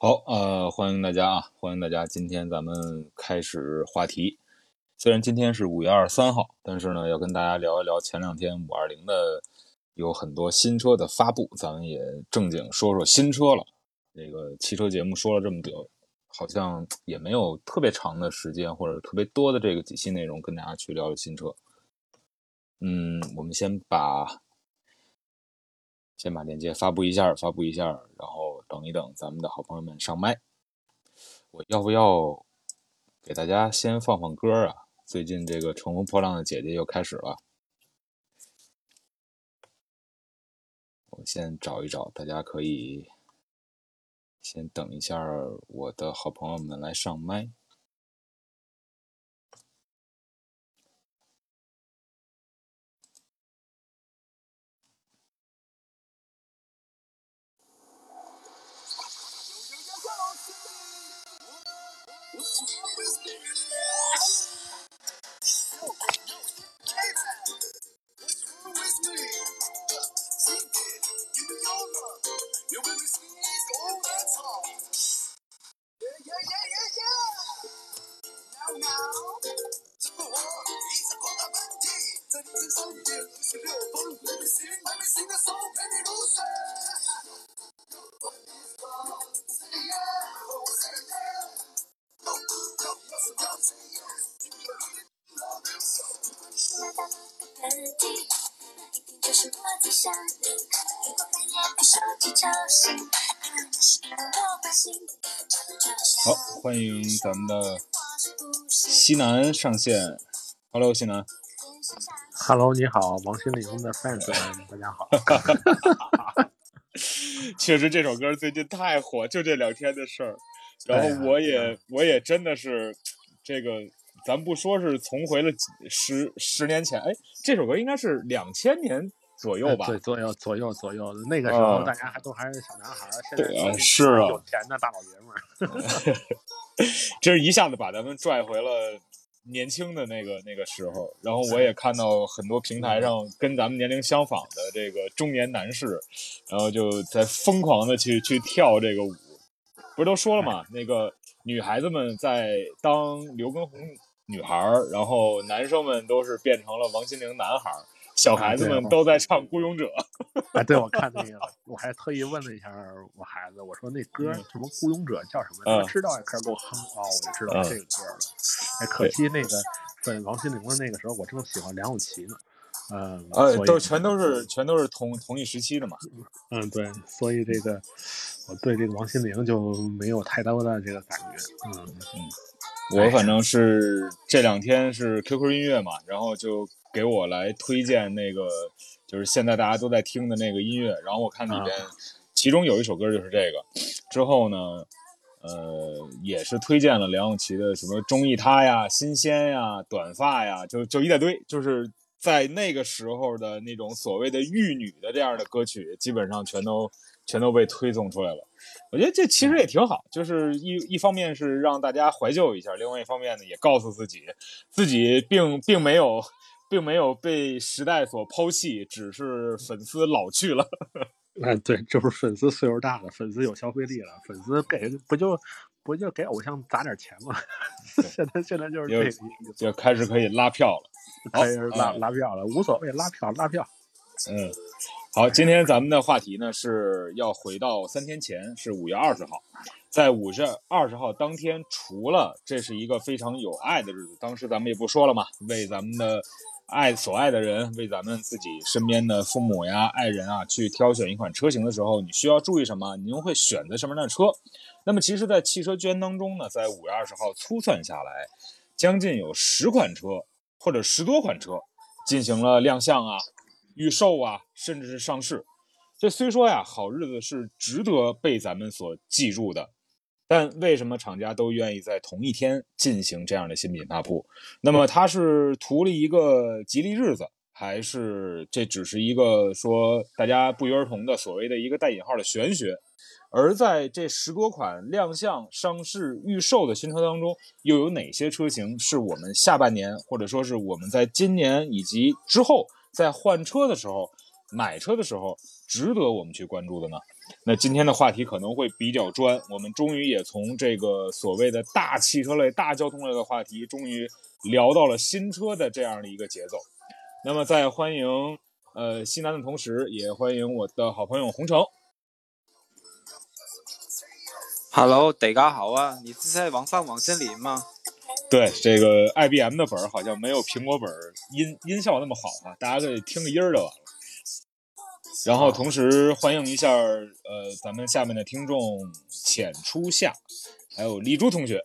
好，呃，欢迎大家啊，欢迎大家。今天咱们开始话题。虽然今天是五月二十三号，但是呢，要跟大家聊一聊前两天五二零的有很多新车的发布，咱们也正经说说新车了。这个汽车节目说了这么久，好像也没有特别长的时间或者特别多的这个几期内容跟大家去聊聊新车。嗯，我们先把先把链接发布一下，发布一下，然后。等一等，咱们的好朋友们上麦，我要不要给大家先放放歌啊？最近这个《乘风破浪的姐姐》又开始了，我先找一找，大家可以先等一下，我的好朋友们来上麦。欢迎咱们的西南上线。Hello，西南。Hello，你好，王心凌的 fans，大家好。确实这首歌最近太火，就这两天的事儿。然后我也，我也真的是这个，咱不说是重回了十十年前，哎，这首歌应该是两千年。左右吧，对，左右左右左右，那个时候大家还都还是小男孩，现在是啊，有钱的大老爷们儿，这是一下子把咱们拽回了年轻的那个那个时候。然后我也看到很多平台上跟咱们年龄相仿的这个中年男士，然后就在疯狂的去去跳这个舞。不是都说了吗？那个女孩子们在当刘畊宏女孩，然后男生们都是变成了王心凌男孩。小孩子们都在唱《孤勇者》。哎，对，我看那 个，我还特意问了一下我孩子，我说那歌什么《孤勇者》叫什么？他知道也开始给我哼啊，我就知道这个歌了。哎，可惜那个在王心凌的那个时候，我正喜欢梁咏琪呢。嗯，呃，都全都是全都是同同一时期的嘛。嗯，对，所以这个我对这个王心凌就没有太多的这个感觉。嗯嗯，我反正是这两天是 QQ 音乐嘛，然后就。给我来推荐那个，就是现在大家都在听的那个音乐。然后我看里边，其中有一首歌就是这个。之后呢，呃，也是推荐了梁咏琪的什么《中意他》呀、《新鲜》呀、《短发》呀，就就一大堆。就是在那个时候的那种所谓的玉女的这样的歌曲，基本上全都全都被推送出来了。我觉得这其实也挺好，就是一一方面是让大家怀旧一下，另外一方面呢，也告诉自己，自己并并没有。并没有被时代所抛弃，只是粉丝老去了。哎，对，就是粉丝岁数大了，粉丝有消费力了，粉丝给不就不就给偶像砸点钱吗？现在现在就是这就开始可以拉票了，开始拉拉票了，无所谓，拉票拉票。嗯，好，今天咱们的话题呢是要回到三天前，是五月二十号，在五月二十号当天，除了这是一个非常有爱的日子，当时咱们也不说了嘛，为咱们的。爱所爱的人为咱们自己身边的父母呀、爱人啊去挑选一款车型的时候，你需要注意什么？您会选择什么样的车？那么，其实，在汽车圈当中呢，在五月二十号粗算下来，将近有十款车或者十多款车进行了亮相啊、预售啊，甚至是上市。这虽说呀，好日子是值得被咱们所记住的。但为什么厂家都愿意在同一天进行这样的新品发布？那么它是图了一个吉利日子，还是这只是一个说大家不约而同的所谓的一个带引号的玄学？而在这十多款亮相、上市、预售的新车当中，又有哪些车型是我们下半年或者说是我们在今年以及之后在换车的时候、买车的时候值得我们去关注的呢？那今天的话题可能会比较专，我们终于也从这个所谓的大汽车类、大交通类的话题，终于聊到了新车的这样的一个节奏。那么在欢迎呃西南的同时，也欢迎我的好朋友洪城。Hello，大家好啊！你是在网上网森林吗？对，这个 IBM 的本儿好像没有苹果本儿音音效那么好啊，大家可以听个音儿就完了。然后同时欢迎一下呃咱们下面的听众浅初夏，还有丽珠同学。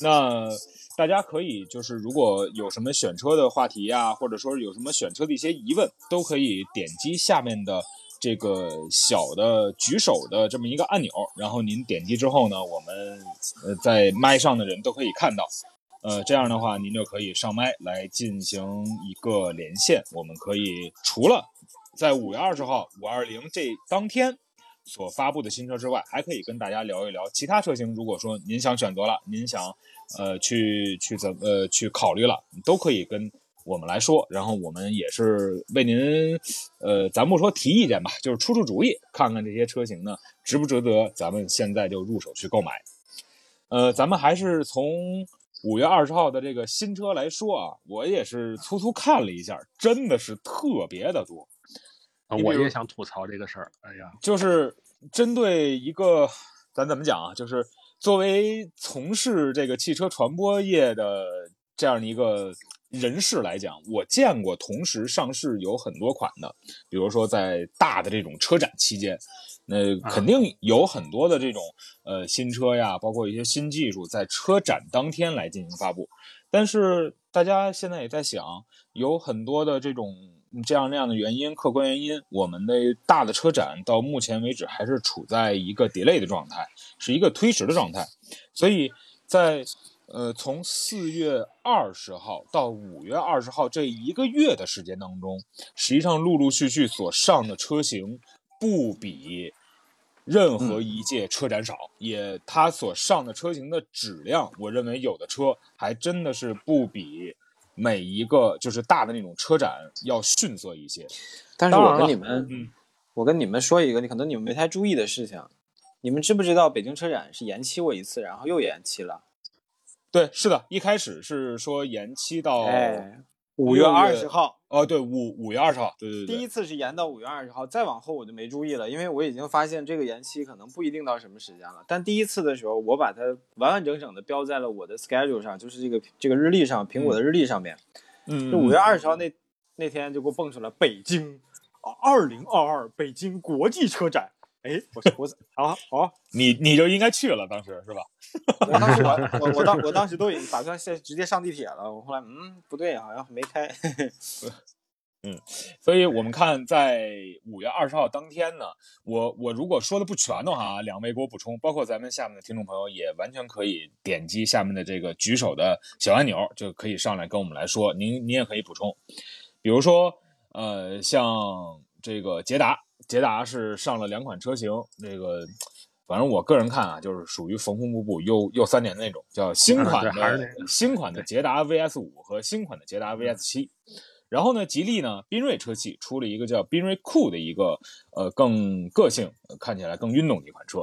那大家可以就是如果有什么选车的话题呀，或者说有什么选车的一些疑问，都可以点击下面的。这个小的举手的这么一个按钮，然后您点击之后呢，我们呃在麦上的人都可以看到，呃这样的话您就可以上麦来进行一个连线。我们可以除了在五月二十号五二零这当天所发布的新车之外，还可以跟大家聊一聊其他车型。如果说您想选择了，您想呃去去怎呃去考虑了，都可以跟。我们来说，然后我们也是为您，呃，咱不说提意见吧，就是出出主意，看看这些车型呢值不值得咱们现在就入手去购买。呃，咱们还是从五月二十号的这个新车来说啊，我也是粗粗看了一下，真的是特别的多。我也想吐槽这个事儿，哎呀，就是针对一个，咱怎么讲啊？就是作为从事这个汽车传播业的这样的一个。人士来讲，我见过同时上市有很多款的，比如说在大的这种车展期间，那肯定有很多的这种呃新车呀，包括一些新技术在车展当天来进行发布。但是大家现在也在想，有很多的这种这样那样的原因，客观原因，我们的大的车展到目前为止还是处在一个 delay 的状态，是一个推迟的状态，所以在。呃，从四月二十号到五月二十号这一个月的时间当中，实际上陆陆续续所上的车型不比任何一届车展少，也它所上的车型的质量，我认为有的车还真的是不比每一个就是大的那种车展要逊色一些。但是我跟你们，我跟你们说一个，你可能你们没太注意的事情，你们知不知道北京车展是延期过一次，然后又延期了？对，是的，一开始是说延期到五月二十号。哦，对，五五月二十号，对对对。第一次是延到五月二十号，再往后我就没注意了，因为我已经发现这个延期可能不一定到什么时间了。但第一次的时候，我把它完完整整的标在了我的 schedule 上，就是这个这个日历上，苹果的日历上面。嗯。就五月二十号那那天就给我蹦出来北京二零二二北京国际车展。哎，我我好好，你你就应该去了，当时是吧？我当时我我我当我当时都已经打算先直接上地铁了，我后来嗯不对，好像没开。嗯，所以我们看在五月二十号当天呢，我我如果说的不全的话啊，两位给我补充，包括咱们下面的听众朋友也完全可以点击下面的这个举手的小按钮，就可以上来跟我们来说。您您也可以补充，比如说呃像这个捷达。捷达是上了两款车型，那个反正我个人看啊，就是属于缝缝补补又又三年的那种，叫新款的新款的捷达 VS 五和新款的捷达 VS 七。然后呢，吉利呢，缤瑞车系出了一个叫缤瑞酷的一个呃更个性、看起来更运动的一款车。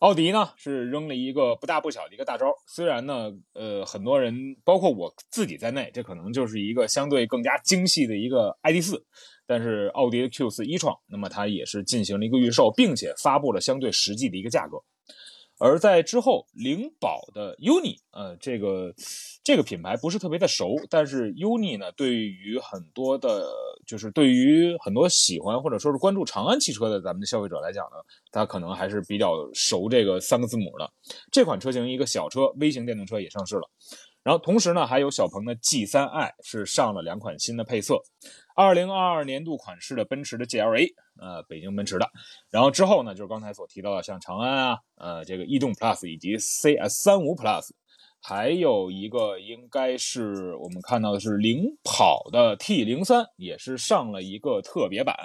奥迪呢是扔了一个不大不小的一个大招，虽然呢呃很多人包括我自己在内，这可能就是一个相对更加精细的一个 ID 四。但是奥迪 Q 四一创，那么它也是进行了一个预售，并且发布了相对实际的一个价格。而在之后，灵宝的 UNI，呃，这个这个品牌不是特别的熟，但是 UNI 呢，对于很多的，就是对于很多喜欢或者说是关注长安汽车的咱们的消费者来讲呢，它可能还是比较熟这个三个字母的。这款车型一个小车微型电动车也上市了。然后同时呢，还有小鹏的 G3i 是上了两款新的配色，二零二二年度款式的奔驰的 GLA，呃，北京奔驰的。然后之后呢，就是刚才所提到的像长安啊，呃，这个逸动 Plus 以及 CS 三五 Plus，还有一个应该是我们看到的是领跑的 T 零三，也是上了一个特别版。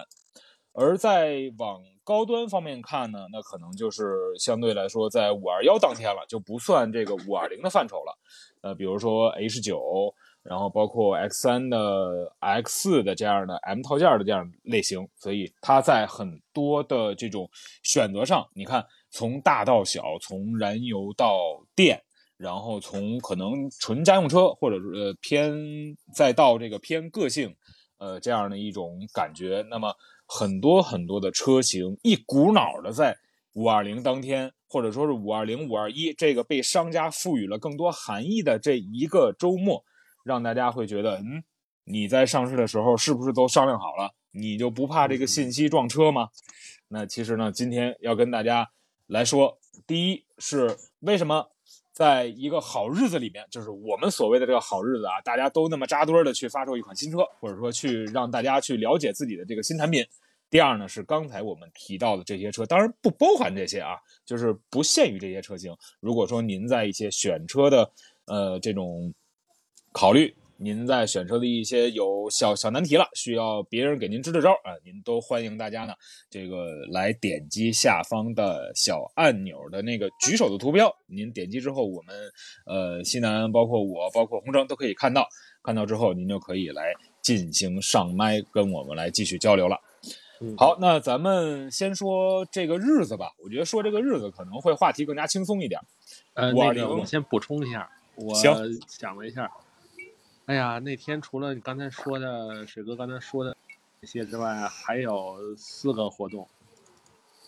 而在往高端方面看呢，那可能就是相对来说在五二幺当天了，就不算这个五二零的范畴了。呃，比如说 H 九，然后包括 X 三的、X 四的这样的 M 套件的这样类型，所以它在很多的这种选择上，你看从大到小，从燃油到电。然后从可能纯家用车，或者是呃偏再到这个偏个性，呃这样的一种感觉，那么很多很多的车型一股脑的在五二零当天，或者说是五二零五二一这个被商家赋予了更多含义的这一个周末，让大家会觉得，嗯，你在上市的时候是不是都商量好了？你就不怕这个信息撞车吗？那其实呢，今天要跟大家来说，第一是为什么？在一个好日子里面，就是我们所谓的这个好日子啊，大家都那么扎堆的去发售一款新车，或者说去让大家去了解自己的这个新产品。第二呢，是刚才我们提到的这些车，当然不包含这些啊，就是不限于这些车型。如果说您在一些选车的呃这种考虑。您在选车的一些有小小难题了，需要别人给您支支招啊，您都欢迎大家呢，这个来点击下方的小按钮的那个举手的图标，您点击之后，我们呃西南包括我包括红城都可以看到，看到之后您就可以来进行上麦跟我们来继续交流了。好，那咱们先说这个日子吧，我觉得说这个日子可能会话题更加轻松一点。呃，那个我先补充一下，我想了一下。哎呀，那天除了你刚才说的水哥刚才说的那些之外，还有四个活动。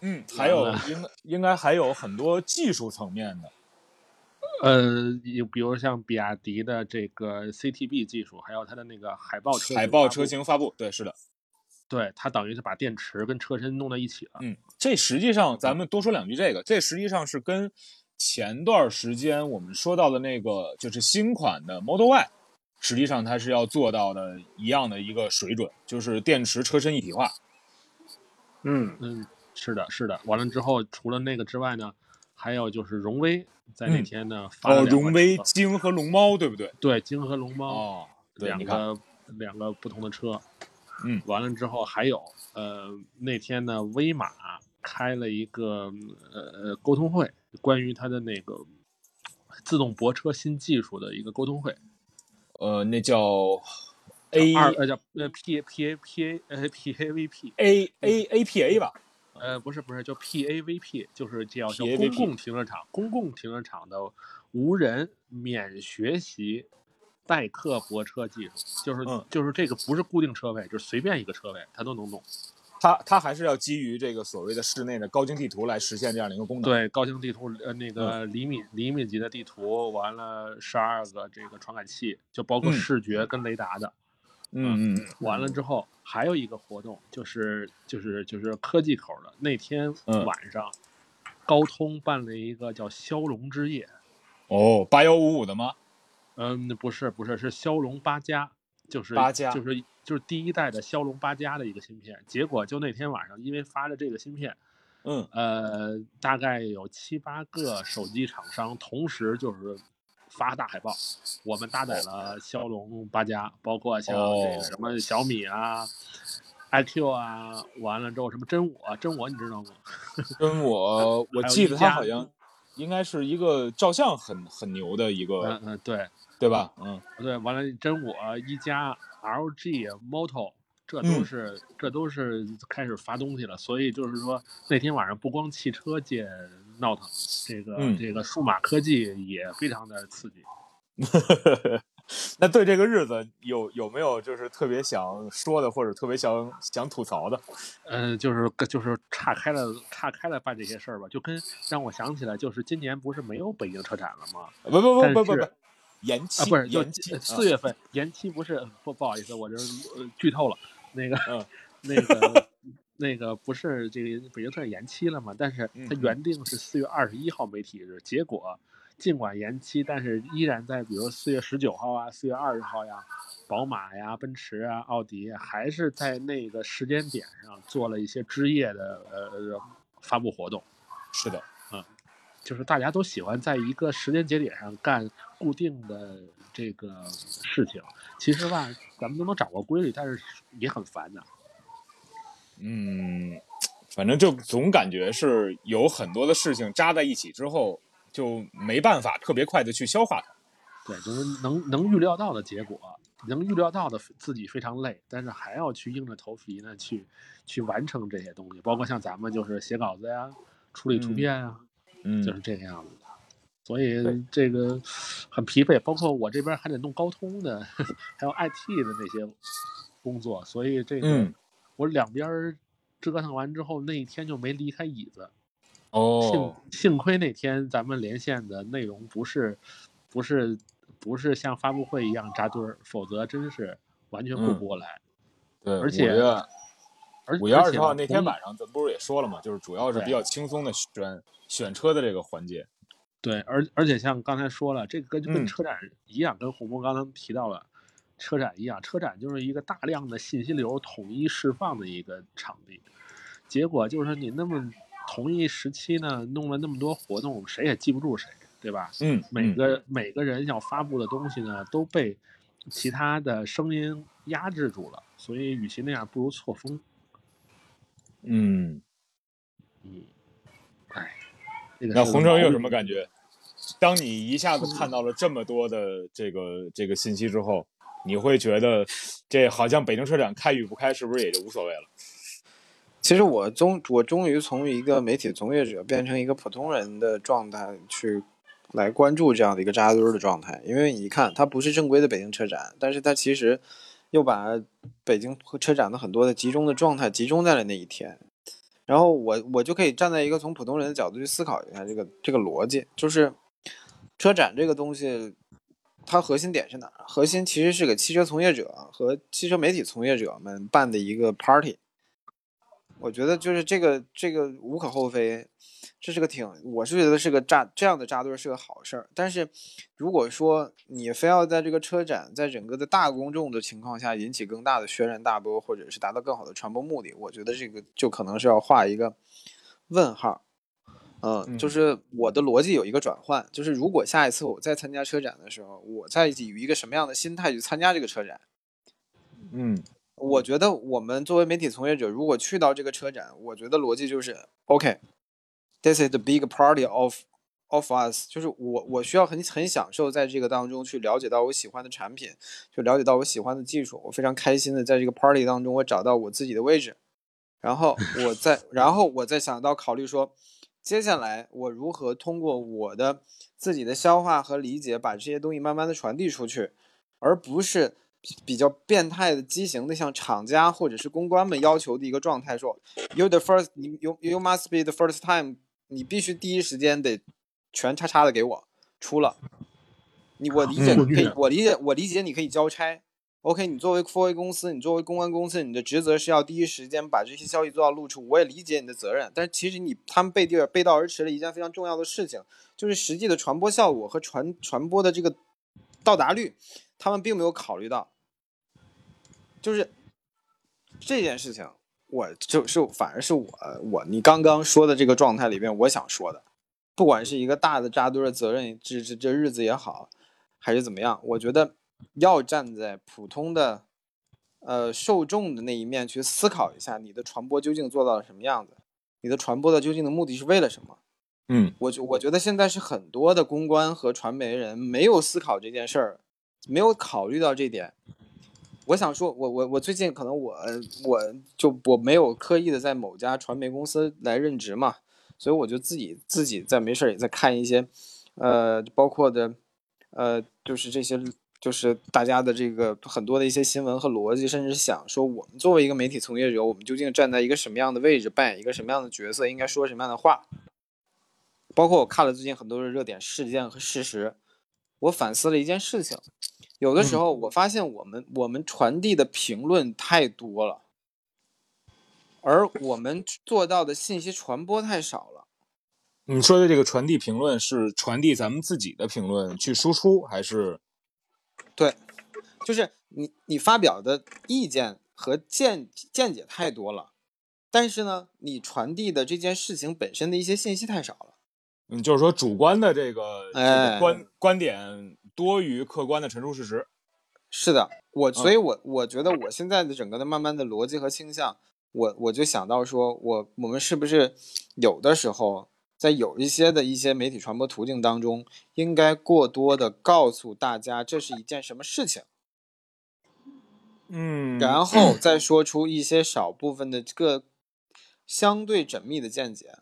嗯，还有应应该还有很多技术层面的。呃，有比如像比亚迪的这个 CTB 技术，还有它的那个海豹车海豹车型发布。对，是的，对，它等于是把电池跟车身弄在一起了。嗯，这实际上咱们多说两句，这个这实际上是跟前段时间我们说到的那个就是新款的 Model Y。实际上它是要做到的一样的一个水准，就是电池车身一体化。嗯嗯，是的，是的。完了之后，除了那个之外呢，还有就是荣威在那天呢发了哦，荣威鲸和龙猫，对不对？对，鲸和龙猫哦，两个两个不同的车。嗯，完了之后还有呃那天呢，威马开了一个呃呃沟通会，关于它的那个自动泊车新技术的一个沟通会。呃，那叫 A 二呃叫呃 P P A P A 呃 P A V P A A A P A 吧？呃，不是不是，叫 P A V P，就是叫叫公共停车场，公共停车场的无人免学习代客泊车技术，就是就是这个不是固定车位，就是随便一个车位它都能弄。它它还是要基于这个所谓的室内的高精地图来实现这样的一个功能。对，高精地图，呃，那个厘米厘米级的地图，完了十二个这个传感器，就包括视觉跟雷达的。嗯嗯。完了之后还有一个活动，就是就是就是科技口的。那天晚上，高通办了一个叫骁龙之夜。哦，八幺五五的吗？嗯，不是不是，是骁龙八加，就是八加，就是。就是第一代的骁龙八加的一个芯片，结果就那天晚上，因为发了这个芯片，嗯，呃，大概有七八个手机厂商同时就是发大海报，我们搭载了骁龙八加，包括像这个什么小米啊、iQ 啊，完了之后什么真我，真我你知道吗？真我，我记得它好像应该是一个照相很很牛的一个，嗯嗯，对，对吧？嗯，对，完了真我一加。LG、Moto，这都是这都是开始发东西了，所以就是说那天晚上不光汽车界闹腾，这个这个数码科技也非常的刺激。那对这个日子有有没有就是特别想说的，或者特别想想吐槽的？嗯，就是就是岔开了岔开了办这些事儿吧，就跟让我想起来，就是今年不是没有北京车展了吗？不不不不不不。延期啊，不是延期，四月份延期不是不不好意思，我这剧透了，那个那个那个不是这个北京车展延期了嘛？但是它原定是四月二十一号媒体日，结果尽管延期，但是依然在比如四月十九号啊、四月二十号呀，宝马呀、奔驰啊、奥迪还是在那个时间点上做了一些之夜的呃发布活动。是的。嗯就是大家都喜欢在一个时间节点上干固定的这个事情，其实吧，咱们都能掌握规律，但是也很烦的。嗯，反正就总感觉是有很多的事情扎在一起之后，就没办法特别快的去消化它。对，就是能能预料到的结果，能预料到的自己非常累，但是还要去硬着头皮呢去去完成这些东西，包括像咱们就是写稿子呀、处理图片呀，嗯，就是这个样子的。所以这个很疲惫，包括我这边还得弄高通的，还有 IT 的那些工作，所以这个我两边折腾完之后，那一天就没离开椅子。哦，幸幸亏那天咱们连线的内容不是不是不是像发布会一样扎堆儿，否则真是完全顾不过来。对，而且而五月二十号那天晚上，咱不是也说了嘛？就是主要是比较轻松的选选车的这个环节。对，而而且像刚才说了，这个跟跟车展一样，跟红波刚才提到了，车展一样，车展就是一个大量的信息流统一释放的一个场地。结果就是你那么同一时期呢，弄了那么多活动，谁也记不住谁，对吧？嗯，每个每个人要发布的东西呢，都被其他的声音压制住了，所以与其那样，不如错峰。嗯嗯，哎，那那洪城有什么感觉？当你一下子看到了这么多的这个这个信息之后，你会觉得这好像北京车展开与不开，是不是也就无所谓了？其实我终我终于从一个媒体从业者变成一个普通人的状态去来关注这样的一个扎堆的状态，因为你看，它不是正规的北京车展，但是它其实又把北京车展的很多的集中的状态集中在了那一天。然后我我就可以站在一个从普通人的角度去思考一下这个这个逻辑，就是车展这个东西，它核心点是哪？核心其实是给汽车从业者和汽车媒体从业者们办的一个 party。我觉得就是这个这个无可厚非，这是个挺，我是觉得是个扎这样的扎堆是个好事儿。但是如果说你非要在这个车展，在整个的大公众的情况下引起更大的轩然大波，或者是达到更好的传播目的，我觉得这个就可能是要画一个问号。嗯，就是我的逻辑有一个转换，就是如果下一次我再参加车展的时候，我在以一个什么样的心态去参加这个车展？嗯。我觉得我们作为媒体从业者，如果去到这个车展，我觉得逻辑就是，OK，this is the big party of of us，就是我我需要很很享受在这个当中去了解到我喜欢的产品，就了解到我喜欢的技术，我非常开心的在这个 party 当中我找到我自己的位置，然后我再然后我再想到考虑说，接下来我如何通过我的自己的消化和理解，把这些东西慢慢的传递出去，而不是。比较变态的畸形的，像厂家或者是公关们要求的一个状态，说 you the first，你 you you must be the first time，你必须第一时间得全叉叉的给我出了。你我理解可以，我理解我理解你可以交差。OK，你作为 4A 公司，你作为公关公司，你的职责是要第一时间把这些消息做到露出。我也理解你的责任，但是其实你他们背地背道而驰了一件非常重要的事情，就是实际的传播效果和传传播的这个到达率，他们并没有考虑到。就是这件事情，我就是反而是我我你刚刚说的这个状态里边，我想说的，不管是一个大的扎堆的责任，这这这日子也好，还是怎么样，我觉得要站在普通的呃受众的那一面去思考一下，你的传播究竟做到了什么样子，你的传播的究竟的目的是为了什么？嗯，我觉我觉得现在是很多的公关和传媒人没有思考这件事儿，没有考虑到这点。我想说，我我我最近可能我我就我没有刻意的在某家传媒公司来任职嘛，所以我就自己自己在没事也在看一些，呃，包括的，呃，就是这些就是大家的这个很多的一些新闻和逻辑，甚至想说我们作为一个媒体从业者，我们究竟站在一个什么样的位置，扮演一个什么样的角色，应该说什么样的话。包括我看了最近很多的热点事件和事实，我反思了一件事情。有的时候，我发现我们我们传递的评论太多了，而我们做到的信息传播太少了。你说的这个传递评论是传递咱们自己的评论去输出，还是？对，就是你你发表的意见和见见解太多了，但是呢，你传递的这件事情本身的一些信息太少了。嗯，就是说主观的这个观观点。多于客观的陈述事实，是的，我所以，我我觉得我现在的整个的慢慢的逻辑和倾向，我我就想到说，我我们是不是有的时候在有一些的一些媒体传播途径当中，应该过多的告诉大家这是一件什么事情，嗯，然。后再说出一些少部分的这个相对缜密的见解，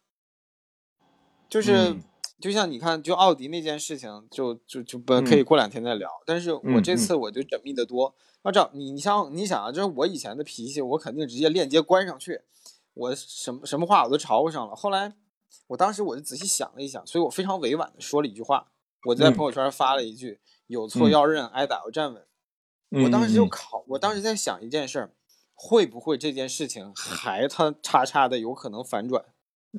就是。嗯就像你看，就奥迪那件事情，就就就不可以过两天再聊。但是我这次我就缜密的多。要这样，你你像你想啊，就是我以前的脾气，我肯定直接链接关上去，我什么什么话我都吵呼上了。后来，我当时我就仔细想了一想，所以我非常委婉的说了一句话，我在朋友圈发了一句：“有错要认，挨打要站稳。”我当时就考，我当时在想一件事儿，会不会这件事情还他叉叉的有可能反转？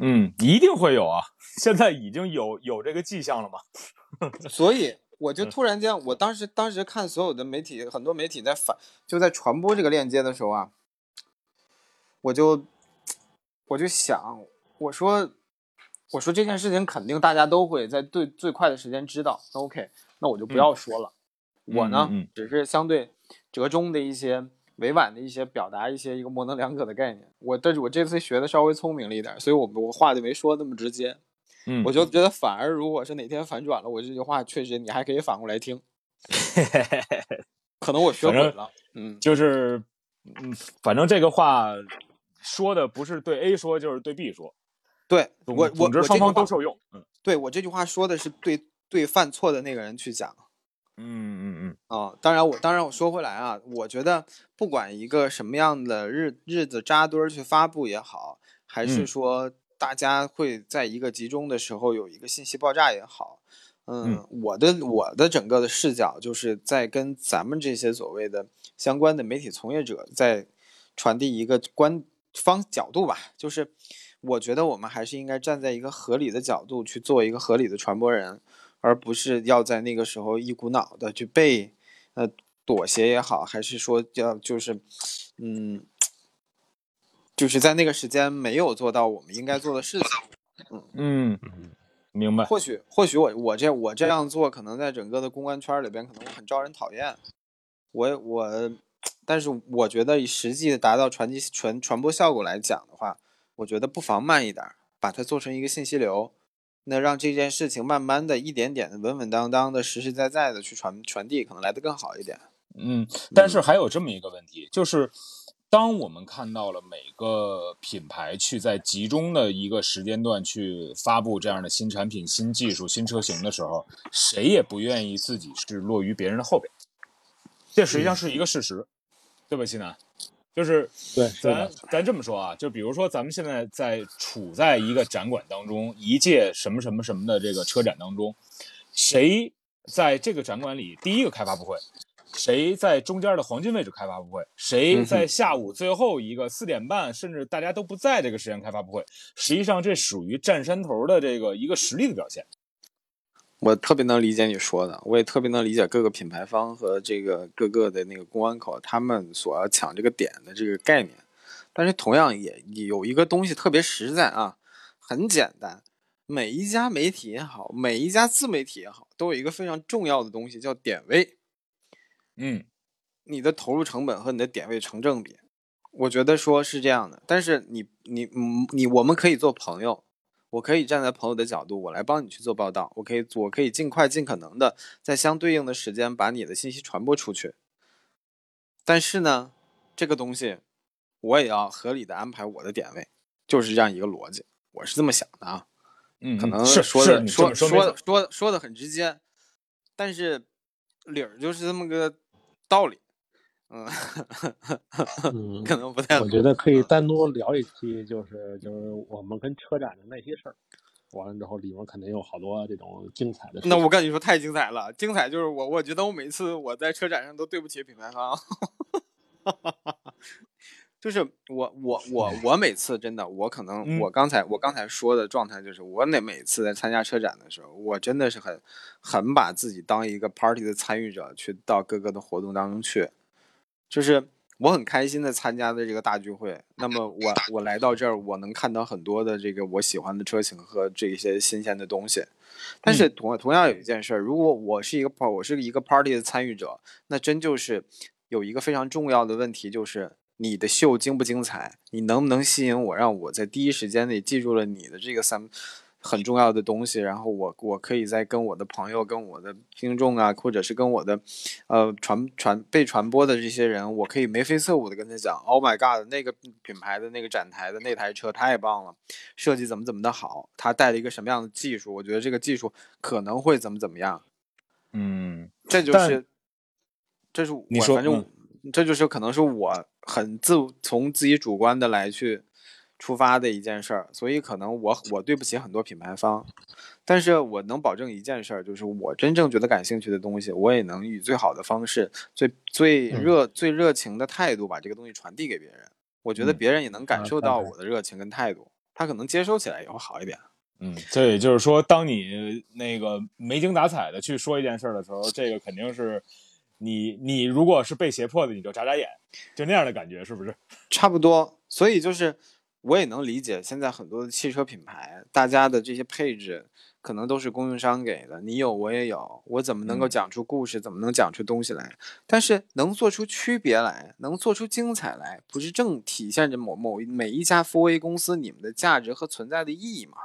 嗯，一定会有啊！现在已经有有这个迹象了嘛。所以我就突然间，我当时当时看所有的媒体，很多媒体在反就在传播这个链接的时候啊，我就我就想，我说我说这件事情肯定大家都会在最最快的时间知道，那 OK，那我就不要说了。我呢，只是相对折中的一些。委婉的一些表达，一些一个模棱两可的概念。我但是我这次学的稍微聪明了一点，所以我我话就没说那么直接。嗯，我就觉得反而如果是哪天反转了，我这句话确实你还可以反过来听。可能我学会了，嗯，就是嗯，反正这个话说的不是对 A 说，就是对 B 说。对我我总之双方都受用。嗯，对我这句话说的是对对犯错的那个人去讲。嗯嗯嗯。啊，当然我当然我说回来啊，我觉得不管一个什么样的日日子扎堆儿去发布也好，还是说大家会在一个集中的时候有一个信息爆炸也好，嗯，我的我的整个的视角就是在跟咱们这些所谓的相关的媒体从业者在传递一个观方角度吧，就是我觉得我们还是应该站在一个合理的角度去做一个合理的传播人。而不是要在那个时候一股脑的去背，呃，妥协也好，还是说要就是，嗯，就是在那个时间没有做到我们应该做的事情。嗯嗯，明白。或许或许我我这我这样做，可能在整个的公关圈里边可能很招人讨厌。我我，但是我觉得以实际达到传递传传播效果来讲的话，我觉得不妨慢一点，把它做成一个信息流。那让这件事情慢慢的一点点的稳稳当当的实实在在的去传传递，可能来得更好一点。嗯，但是还有这么一个问题，就是当我们看到了每个品牌去在集中的一个时间段去发布这样的新产品、新技术、新车型的时候，谁也不愿意自己是落于别人的后边。这实际上是一个事实，对吧，西南？就是对，咱咱这么说啊，就比如说咱们现在在处在一个展馆当中，一届什么什么什么的这个车展当中，谁在这个展馆里第一个开发布会，谁在中间的黄金位置开发布会，谁在下午最后一个四点半，甚至大家都不在这个时间开发布会，实际上这属于占山头的这个一个实力的表现。我特别能理解你说的，我也特别能理解各个品牌方和这个各个的那个公关口他们所要抢这个点的这个概念，但是同样也有一个东西特别实在啊，很简单，每一家媒体也好，每一家自媒体也好，都有一个非常重要的东西叫点位。嗯，你的投入成本和你的点位成正比，我觉得说是这样的，但是你你你我们可以做朋友。我可以站在朋友的角度，我来帮你去做报道。我可以，我可以尽快、尽可能的在相对应的时间把你的信息传播出去。但是呢，这个东西我也要合理的安排我的点位，就是这样一个逻辑。我是这么想的啊。嗯，可能是说的说说说说的很直接，但是理儿就是这么个道理。嗯，可能不太。我觉得可以单独聊一期，就是就是我们跟车展的那些事儿。完了之后，里面肯定有好多这种精彩的。那我跟你说，太精彩了！精彩就是我，我觉得我每次我在车展上都对不起品牌方。就是我我我我每次真的，我可能我刚才我刚才说的状态就是，我那每次在参加车展的时候，我真的是很很把自己当一个 party 的参与者，去到各个的活动当中去。就是我很开心的参加的这个大聚会，那么我我来到这儿，我能看到很多的这个我喜欢的车型和这些新鲜的东西。但是同同样有一件事，如果我是一个我是一个 party 的参与者，那真就是有一个非常重要的问题，就是你的秀精不精彩，你能不能吸引我，让我在第一时间内记住了你的这个三。很重要的东西，然后我我可以再跟我的朋友、跟我的听众啊，或者是跟我的，呃，传传被传播的这些人，我可以眉飞色舞的跟他讲，Oh my God，那个品牌的那个展台的那台车太棒了，设计怎么怎么的好，他带了一个什么样的技术，我觉得这个技术可能会怎么怎么样，嗯，这就是，这是我反正这就是可能是我很自从自己主观的来去。出发的一件事儿，所以可能我我对不起很多品牌方，但是我能保证一件事儿，就是我真正觉得感兴趣的东西，我也能以最好的方式、最最热、最热情的态度把这个东西传递给别人。我觉得别人也能感受到我的热情跟态度，他可能接收起来也会好一点。嗯，这也就是说，当你那个没精打采的去说一件事儿的时候，这个肯定是你你如果是被胁迫的，你就眨眨眼，就那样的感觉，是不是？差不多。所以就是。我也能理解，现在很多的汽车品牌，大家的这些配置可能都是供应商给的，你有我也有，我怎么能够讲出故事，怎么能讲出东西来？但是能做出区别来，能做出精彩来，不是正体现着某某每一家 4A 公司你们的价值和存在的意义吗？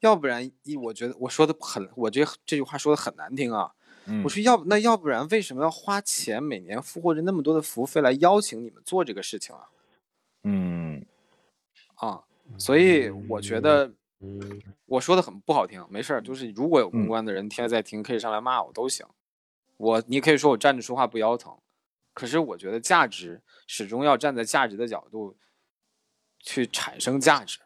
要不然，一我觉得我说的很，我这这句话说的很难听啊。我说要那要不然为什么要花钱每年付或者那么多的服务费来邀请你们做这个事情啊？嗯。啊，所以我觉得，我说的很不好听，没事儿，就是如果有公关的人天在听，可以上来骂我都行。我你可以说我站着说话不腰疼，可是我觉得价值始终要站在价值的角度去产生价值。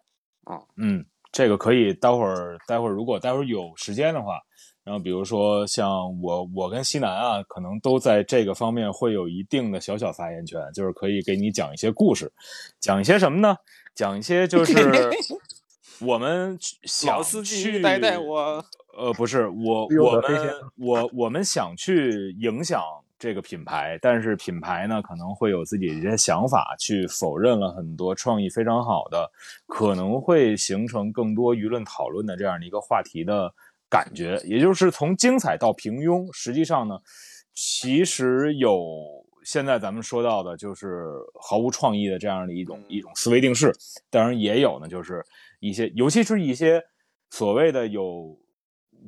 啊，嗯，这个可以待会儿，待会儿如果待会儿有时间的话。然后，比如说像我，我跟西南啊，可能都在这个方面会有一定的小小发言权，就是可以给你讲一些故事，讲一些什么呢？讲一些就 是 我们想去带带我，呃，不是我，我们我我们想去影响这个品牌，但是品牌呢可能会有自己的一些想法，去否认了很多创意非常好的，可能会形成更多舆论讨论的这样的一个话题的。感觉，也就是从精彩到平庸，实际上呢，其实有现在咱们说到的，就是毫无创意的这样的一种一种思维定式。当然也有呢，就是一些，尤其是一些所谓的有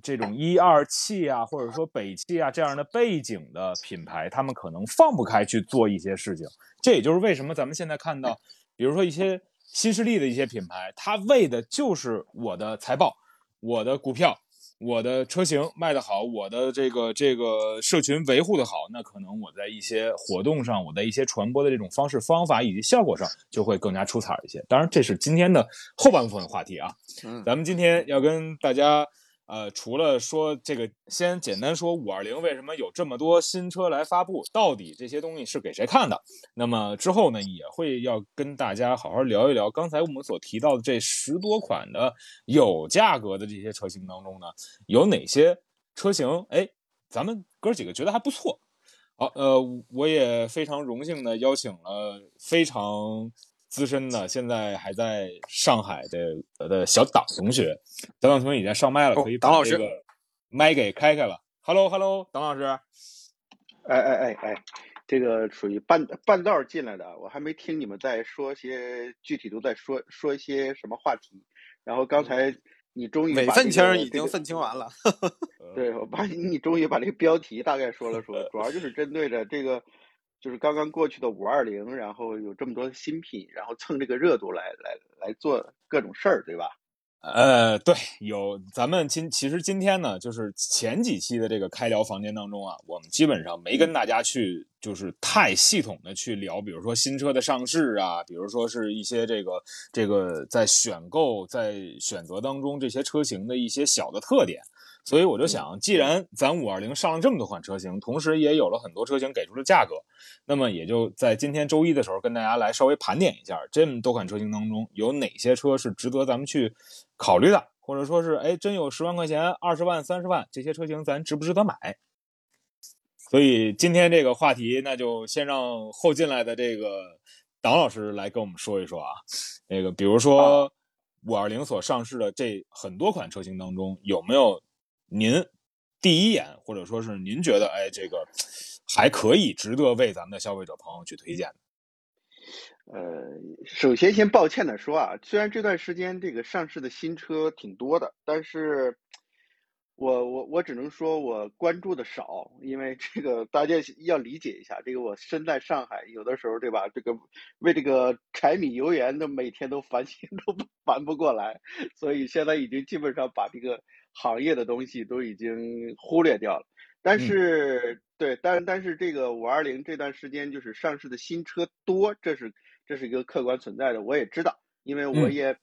这种一二汽啊，或者说北汽啊这样的背景的品牌，他们可能放不开去做一些事情。这也就是为什么咱们现在看到，比如说一些新势力的一些品牌，它为的就是我的财报，我的股票。我的车型卖得好，我的这个这个社群维护的好，那可能我在一些活动上，我在一些传播的这种方式方法以及效果上就会更加出彩一些。当然，这是今天的后半部分的话题啊。嗯，咱们今天要跟大家。呃，除了说这个，先简单说五二零为什么有这么多新车来发布，到底这些东西是给谁看的？那么之后呢，也会要跟大家好好聊一聊刚才我们所提到的这十多款的有价格的这些车型当中呢，有哪些车型？哎，咱们哥几个觉得还不错。好，呃，我也非常荣幸的邀请了非常。资深的，现在还在上海的的小党同学，小党同学已经上麦了，可以把这个麦给开开了。Hello，Hello，党老师。哎哎哎哎，这个属于半半道进来的，我还没听你们在说些具体都在说说一些什么话题。然后刚才你终于每愤青已经愤青完了。对，我把你终于把这个标题大概说了说，主要就是针对着这个。就是刚刚过去的五二零，然后有这么多新品，然后蹭这个热度来来来做各种事儿，对吧？呃，对，有咱们今其实今天呢，就是前几期的这个开聊房间当中啊，我们基本上没跟大家去就是太系统的去聊，比如说新车的上市啊，比如说是一些这个这个在选购在选择当中这些车型的一些小的特点。所以我就想，既然咱五二零上了这么多款车型，同时也有了很多车型给出了价格，那么也就在今天周一的时候跟大家来稍微盘点一下，这么多款车型当中有哪些车是值得咱们去考虑的，或者说是哎真有十万块钱、二十万、三十万这些车型咱值不值得买？所以今天这个话题，那就先让后进来的这个党老师来跟我们说一说啊，那个比如说五二零所上市的这很多款车型当中有没有？您第一眼，或者说是您觉得，哎，这个还可以，值得为咱们的消费者朋友去推荐。呃，首先先抱歉的说啊，虽然这段时间这个上市的新车挺多的，但是。我我我只能说，我关注的少，因为这个大家要理解一下，这个我身在上海，有的时候对吧？这个为这个柴米油盐的每天都烦心都烦不过来，所以现在已经基本上把这个行业的东西都已经忽略掉了。但是对，但但是这个五二零这段时间就是上市的新车多，这是这是一个客观存在的，我也知道，因为我也。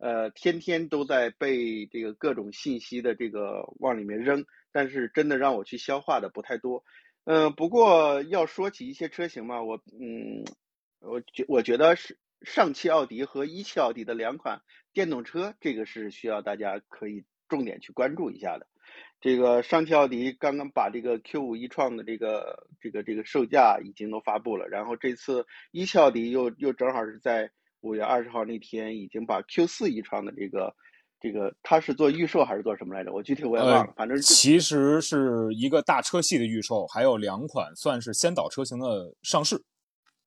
呃，天天都在被这个各种信息的这个往里面扔，但是真的让我去消化的不太多。嗯，不过要说起一些车型嘛，我嗯，我觉我觉得是上汽奥迪和一汽奥迪的两款电动车，这个是需要大家可以重点去关注一下的。这个上汽奥迪刚刚把这个 Q 五一创的这个这个这个售价已经都发布了，然后这次一汽奥迪又又正好是在。五月二十号那天，已经把 Q 四一创的这个，这个它是做预售还是做什么来着？我具体我也忘了。反正其实是一个大车系的预售，还有两款算是先导车型的上市，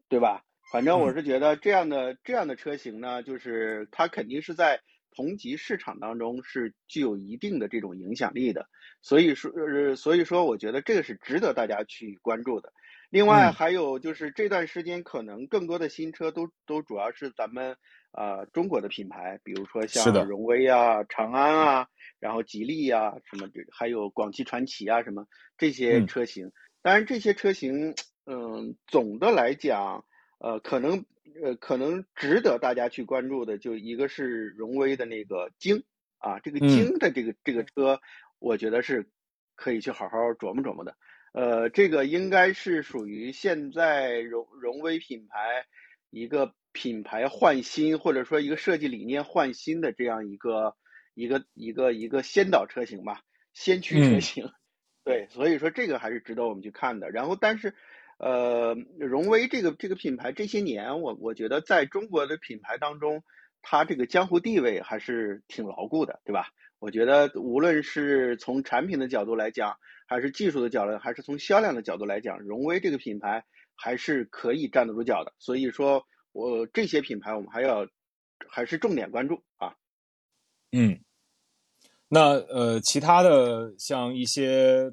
对吧？反正我是觉得这样的这样的车型呢，就是它肯定是在同级市场当中是具有一定的这种影响力的。所以说，呃所以说，我觉得这个是值得大家去关注的。另外还有就是这段时间可能更多的新车都都主要是咱们呃中国的品牌，比如说像荣威啊、长安啊，然后吉利啊什么这还有广汽传祺啊什么这些车型。当然这些车型，嗯，总的来讲，呃，可能呃可能值得大家去关注的，就一个是荣威的那个鲸啊，这个鲸的这个这个车，我觉得是可以去好好琢磨琢磨的。呃，这个应该是属于现在荣荣威品牌一个品牌换新，或者说一个设计理念换新的这样一个一个一个一个先导车型吧，先驱车型。对，所以说这个还是值得我们去看的。然后，但是，呃，荣威这个这个品牌这些年，我我觉得在中国的品牌当中，它这个江湖地位还是挺牢固的，对吧？我觉得无论是从产品的角度来讲，还是技术的角度，还是从销量的角度来讲，荣威这个品牌还是可以站得住脚的。所以说，我这些品牌我们还要还是重点关注啊。嗯，那呃，其他的像一些，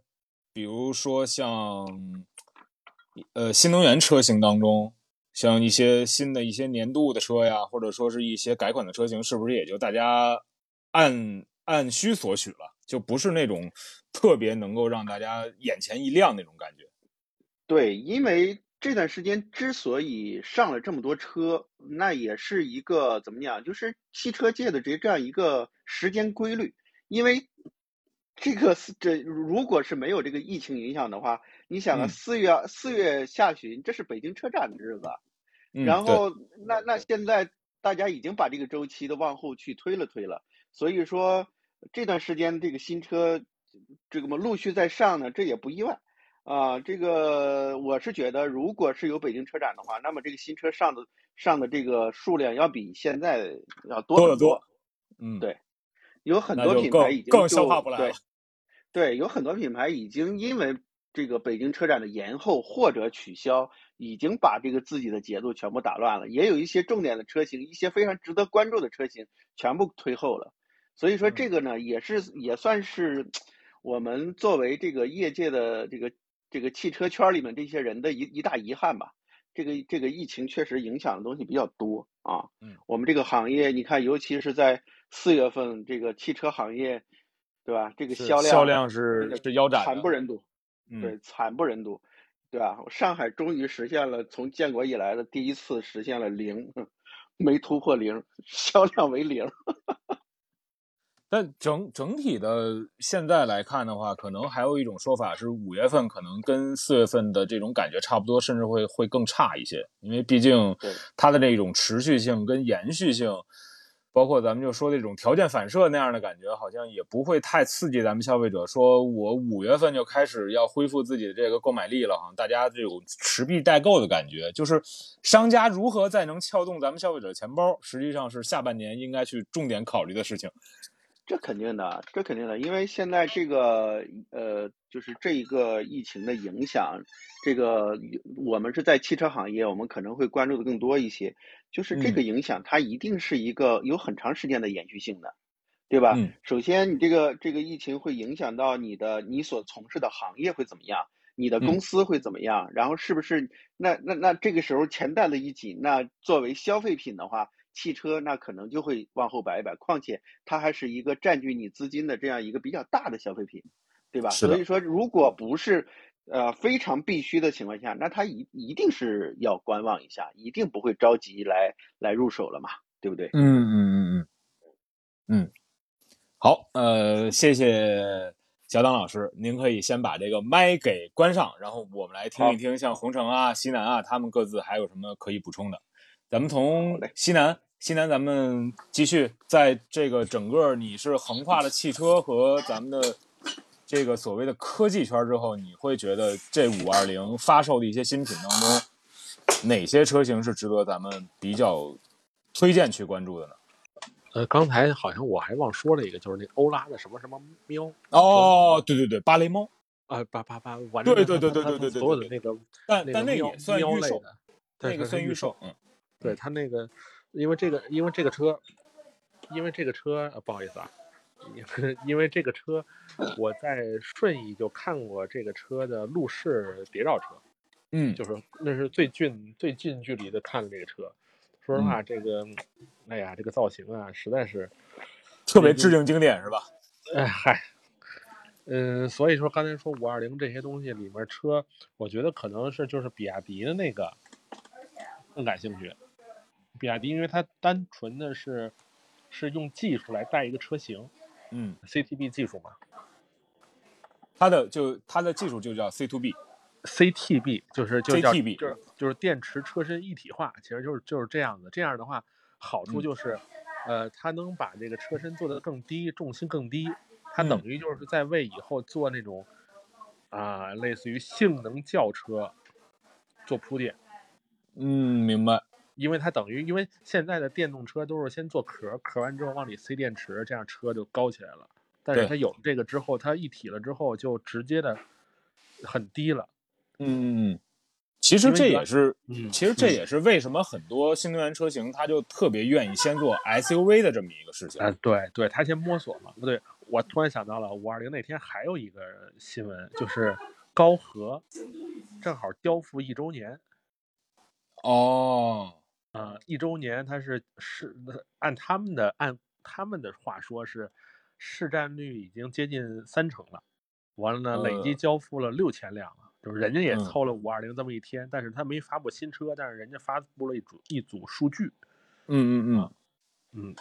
比如说像呃新能源车型当中，像一些新的一些年度的车呀，或者说是一些改款的车型，是不是也就大家按按需所取了，就不是那种。特别能够让大家眼前一亮那种感觉，对，因为这段时间之所以上了这么多车，那也是一个怎么讲，就是汽车界的这这样一个时间规律。因为这个是这如果是没有这个疫情影响的话，你想啊，四月四月下旬，这是北京车展的日子，然后那那现在大家已经把这个周期都往后去推了推了，所以说这段时间这个新车。这个嘛，陆续在上呢，这也不意外，啊，这个我是觉得，如果是有北京车展的话，那么这个新车上的上的这个数量要比现在要多得多。嗯，对，有很多品牌已经更消化不来了。对，有很多品牌已经因为这个北京车展的延后或者取消，已经把这个自己的节奏全部打乱了。也有一些重点的车型，一些非常值得关注的车型全部推后了。所以说这个呢，也是也算是。我们作为这个业界的这个这个汽车圈里面这些人的一一大遗憾吧，这个这个疫情确实影响的东西比较多啊。嗯，我们这个行业，你看，尤其是在四月份，这个汽车行业，对吧？这个销量销量是是腰斩，惨不忍睹。对，惨不忍睹，对吧？上海终于实现了从建国以来的第一次实现了零，没突破零，销量为零。但整整体的现在来看的话，可能还有一种说法是，五月份可能跟四月份的这种感觉差不多，甚至会会更差一些。因为毕竟它的这种持续性跟延续性，包括咱们就说这种条件反射那样的感觉，好像也不会太刺激咱们消费者。说我五月份就开始要恢复自己的这个购买力了，哈，大家这种持币待购的感觉，就是商家如何再能撬动咱们消费者钱包，实际上是下半年应该去重点考虑的事情。这肯定的，这肯定的，因为现在这个呃，就是这一个疫情的影响，这个我们是在汽车行业，我们可能会关注的更多一些。就是这个影响，它一定是一个有很长时间的延续性的，对吧？嗯。首先，你这个这个疫情会影响到你的你所从事的行业会怎么样，你的公司会怎么样？然后是不是那那那这个时候钱袋子一紧，那作为消费品的话。汽车那可能就会往后摆一摆，况且它还是一个占据你资金的这样一个比较大的消费品，对吧？所以说，如果不是呃非常必须的情况下，那他一一定是要观望一下，一定不会着急来来入手了嘛，对不对？嗯嗯嗯嗯嗯，好，呃，谢谢小党老师，您可以先把这个麦给关上，然后我们来听一听像红城啊、西南啊，他们各自还有什么可以补充的。咱们从西南。西南，咱们继续在这个整个你是横跨了汽车和咱们的这个所谓的科技圈之后，你会觉得这五二零发售的一些新品当中，哪些车型是值得咱们比较推荐去关注的呢？呃，刚才好像我还忘说了一个，就是那欧拉的什么什么喵。哦，对对对，芭蕾猫。啊，芭芭芭，对对对对对对对，所有的那个，但但那也算预售，那个算预售，嗯，对他那个。因为这个，因为这个车，因为这个车，不好意思啊，因为这个车，我在顺义就看过这个车的路试谍照车，嗯，就是那是最近最近距离的看了这个车，说实话，这个，哎呀，这个造型啊，实在是特别致敬经典，是吧？哎嗨，嗯，所以说刚才说五二零这些东西里面车，我觉得可能是就是比亚迪的那个更感兴趣。比亚迪，因为它单纯的是是用技术来带一个车型，嗯，CTB 技术嘛，它的就它的技术就叫 C to B，CTB 就是就叫 CTB，就是就是电池车身一体化，其实就是就是这样子。这样的话，好处就是，呃，它能把这个车身做得更低，重心更低，它等于就是在为以后做那种啊，类似于性能轿车做铺垫。嗯，明白。因为它等于，因为现在的电动车都是先做壳，壳完之后往里塞电池，这样车就高起来了。但是它有了这个之后，它一体了之后就直接的很低了。嗯嗯嗯。其实这也是，其实这也是为什么很多新能源车型它就特别愿意先做 SUV 的这么一个事情。啊，对对，它先摸索嘛。不对，我突然想到了，五二零那天还有一个新闻，就是高和正好交付一周年。哦。呃，一周年它是是按他们的按他们的话说是市占率已经接近三成了，完了呢，累计交付了六千辆了，就是人家也凑了五二零这么一天，但是他没发布新车，但是人家发布了一组一组数据，嗯嗯嗯嗯，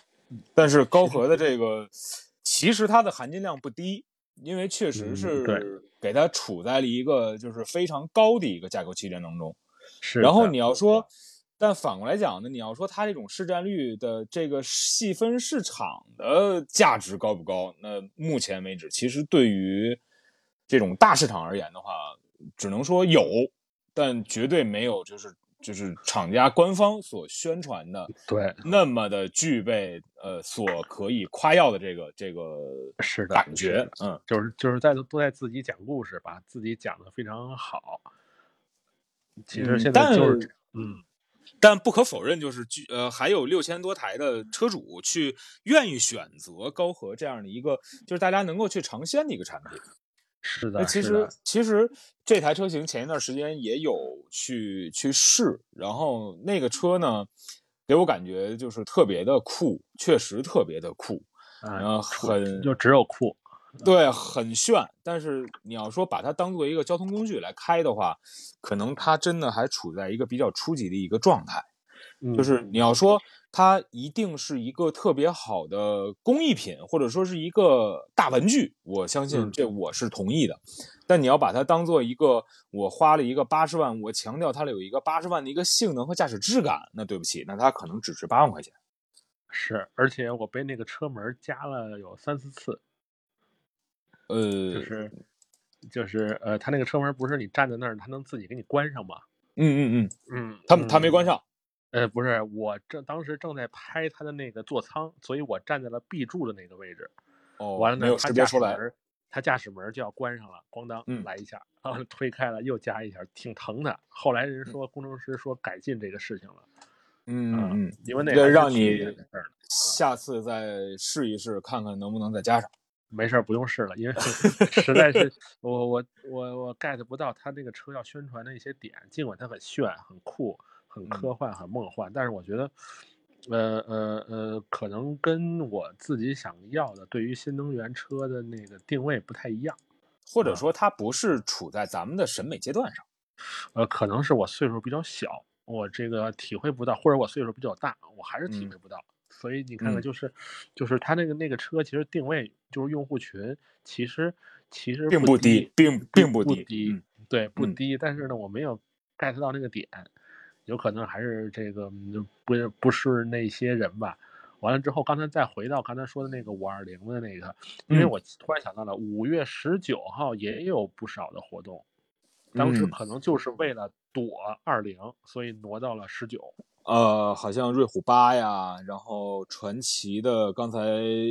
但是高和的这个其实它的含金量不低，因为确实是给它处在了一个就是非常高的一个架构区间当中，是，然后你要说。但反过来讲呢，你要说它这种市占率的这个细分市场的价值高不高？那目前为止，其实对于这种大市场而言的话，只能说有，但绝对没有就是就是厂家官方所宣传的对那么的具备呃所可以夸耀的这个这个是的感觉，嗯，就是就是在都在自己讲故事，把自己讲的非常好。其实现在就是嗯。但不可否认，就是呃，还有六千多台的车主去愿意选择高和这样的一个，就是大家能够去尝鲜的一个产品。是的，其实其实这台车型前一段时间也有去去试，然后那个车呢，给我感觉就是特别的酷，确实特别的酷，啊，很就只有酷。对，很炫，但是你要说把它当做一个交通工具来开的话，可能它真的还处在一个比较初级的一个状态。就是你要说它一定是一个特别好的工艺品，或者说是一个大玩具，我相信这我是同意的。但你要把它当做一个，我花了一个八十万，我强调它有一个八十万的一个性能和驾驶质感，那对不起，那它可能只值八万块钱。是，而且我被那个车门夹了有三四次。呃，就是就是呃，他那个车门不是你站在那儿，他能自己给你关上吗？嗯嗯嗯嗯，他他没关上。呃，不是，我正当时正在拍他的那个座舱，所以我站在了 B 柱的那个位置。哦，完了呢，没有他识别出来。驾驶门，他驾驶门就要关上了，咣当嗯来一下，然后推开了又加一下，挺疼的。后来人说工程师说改进这个事情了，嗯嗯，因为那这还是去让你下次再试一试，看看能不能再加上。没事儿，不用试了，因为 实在是我我我我 get 不到他那个车要宣传的一些点，尽管它很炫、很酷、很科幻、很梦幻，但是我觉得，呃呃呃，可能跟我自己想要的对于新能源车的那个定位不太一样，或者说它不是处在咱们的审美阶段上。呃，可能是我岁数比较小，我这个体会不到，或者我岁数比较大，我还是体嗯会不到。所以你看看，嗯就是，就是它那个那个车，其实定位就是用户群，其实其实并不不低，并并不不低。嗯对，不嗯低。但是呢，我没有 get 到那个点，有可能还是这个嗯不是不是那些人吧。完了之后，刚才再回到刚才说的那个五二零的那个，因为嗯我突然想到了，五月十九号也有不少的活动，当时嗯可能就是为了躲二零，所以挪到了十九。呃，好像瑞虎八呀，然后传奇的，刚才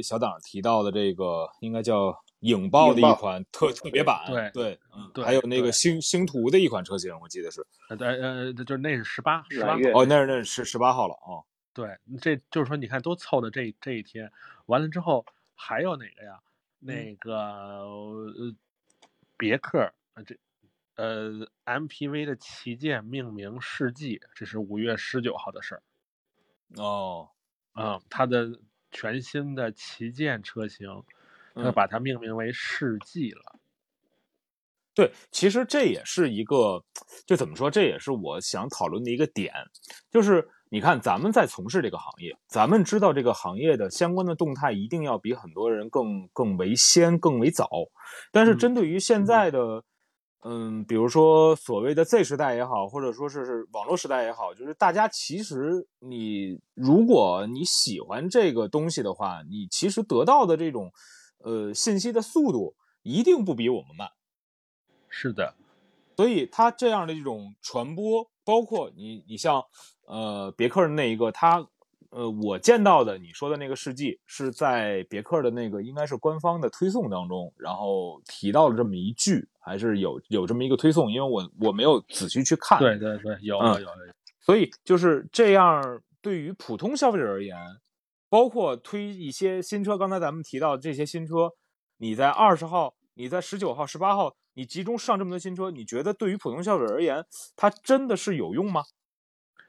小党提到的这个，应该叫影豹的一款特特别版，对对，嗯，对还有那个星星途的一款车型，我记得是，呃呃呃，就是那是十八十八哦，那是那是十十八号了哦，对，这就是说，你看都凑的这这一天，完了之后还有哪个呀？那个呃，别克啊这呃 MPV 的旗舰命名世纪，这是五月十九号的事儿。哦，嗯，它的全新的旗舰车型，它嗯。把它命名为世纪了。对，其实这也是一个，就怎么说，这也是我想讨论的一个点，就是你看咱们在从事这个行业，咱们知道这个行业的相关的动态一定要比很多人更更为先、更为早，但是嗯针对于现在的，嗯，比如说所谓的 Z 时代也好，或者说是是网络时代也好，就是大家其实你如果你喜欢这个东西的话，你其实得到的这种呃信息的速度一定不比我们慢。是的，所以它这样的一种传播，包括你，你像呃别克的那一个，它呃我见到的你说的那个事迹是在别克的那个应该是官方的推送当中，然后提到了这么一句，还是有有这么一个推送，因为我我没有仔细去看，对对对，有嗯有有有，所以就是这样，对于普通消费者而言，包括推一些新车，刚才咱们提到这些新车，你在二十号，你在十九号、十八号，你集中上这么多新车，你觉得对于普通消费者而言，它真的是有用吗？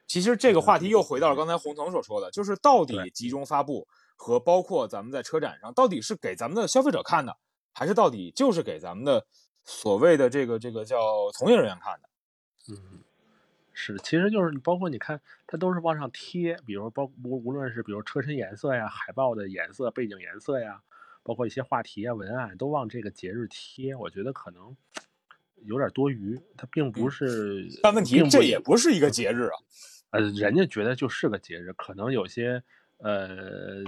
其实这个话题又回到了刚才洪腾所说的，就是到底集中发布和包括咱们在车展上，到底是给咱们的消费者看的，还是到底就是给咱们的所谓的这个这个叫从业人员看的？嗯，是，其实就是你包括你看，它都是往上贴，比如包无无论是比如车身颜色呀、海报的颜色、背景颜色呀，包括一些话题啊、文案，都往这个节日贴。我觉得可能有点多余，它并不是。但问题这也不是一个节日啊。呃，人家觉得就是个节日，可能有些呃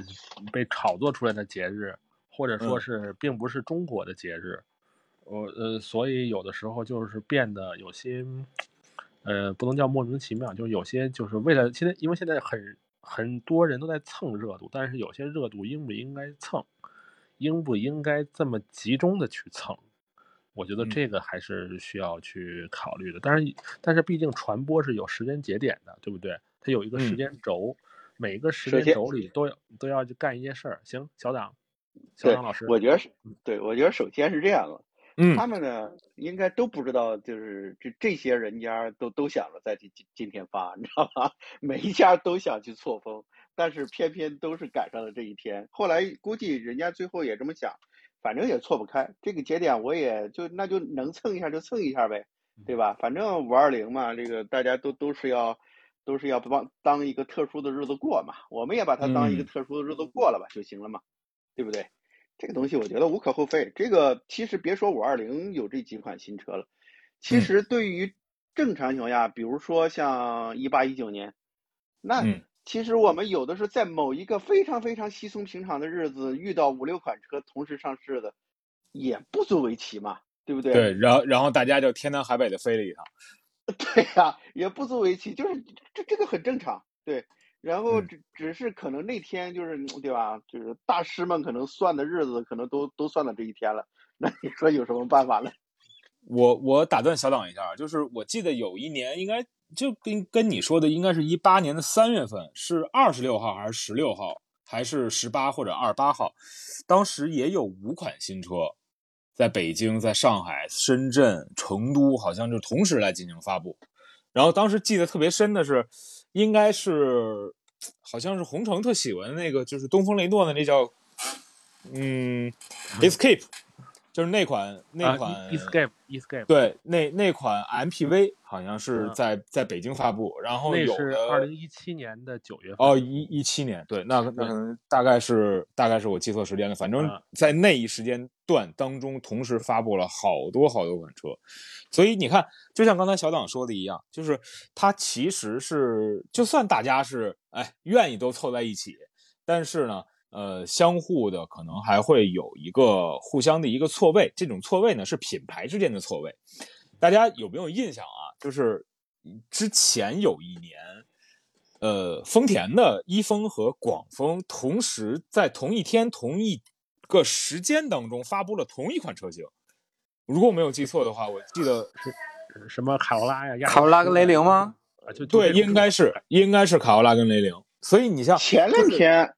被炒作出来的节日，或者说嗯是并不是中国的节日，我呃，所以有的时候就是变得有些呃不能叫莫名其妙，就是有些就是为了现在，因为现在很很多人都在蹭热度，但是有些热度应不应该蹭，应不应该这么集中的去蹭？我觉得嗯这个还是需要去考虑的。但是，但是毕竟传播是有时间节点的，对不对？它有一个时嗯间轴，每个时间轴里都要都要去干一件事儿。行，小党，小党老师，我觉得是，对我觉得首先是这样的，嗯他们呢应该都不知道，就是这这些人家都都想着在今今今天发，你知道吧？每一家都想去错峰，但是偏偏都是赶上了这一天。后来估计人家最后也这么想，反正也错不开这个节点，我也就那就能蹭一下就蹭一下呗，对吧？反正五二零嘛，这个大家都都是要都是要帮当一个特殊的日子过嘛，我们也把它当一个嗯特殊的日子过了吧就行了嘛，对不对？这个东西我觉得无可厚非。这个其实别说五二零有这几款新车了，其嗯实对于正常情况下，比如说像一八一九年，那嗯其实我们有的是在某一个非常非常稀松平常的日子遇到五六款车同时上市的，也不足为奇嘛，对不对？对，然后然后大家就天南海北的飞了一趟。对呀、也不足为奇，就是这这个很正常。对，然后只只是可能那天就是对吧？就是大师们可能算的日子可能都都算到这一天了。那你说有什么办法呢？我我打断小党一下，就是我记得有一年应该就跟跟你说的，应该是一八年的三月份，是二十六号还是十六号，还是十八或者二十八号？当时也有五款新车，在北京、在上海、深圳、成都，好像就同时来进行发布。然后当时记得特别深的是，应该是好像是红城特喜欢那个，就是东风雷诺的那叫嗯，Escape。就是那款那款 Escape Escape 对那那款 MPV 好像是在在北京发布，然后有是二零一七年的九月份。哦一一七年对那那可能大概是大概是我记错时间了，反正在那一时间段当中同时发布了好多好多款车，所以你看就像刚才小党说的一样，就是它其实是就算大家是哎愿意都凑在一起，但是呢。呃，相互的可能还会有一个互相的一个错位，这种错位呢是品牌之间的错位。大家有没有印象啊？就是之前有一年，呃，丰田的一丰和广丰同时在同一天、同一个时间当中发布了同一款车型。如果我没有记错的话，我记得是什么卡罗拉呀？卡罗拉跟雷凌吗？啊，就对，应该是应该是卡罗拉跟雷凌。所以你像前两天。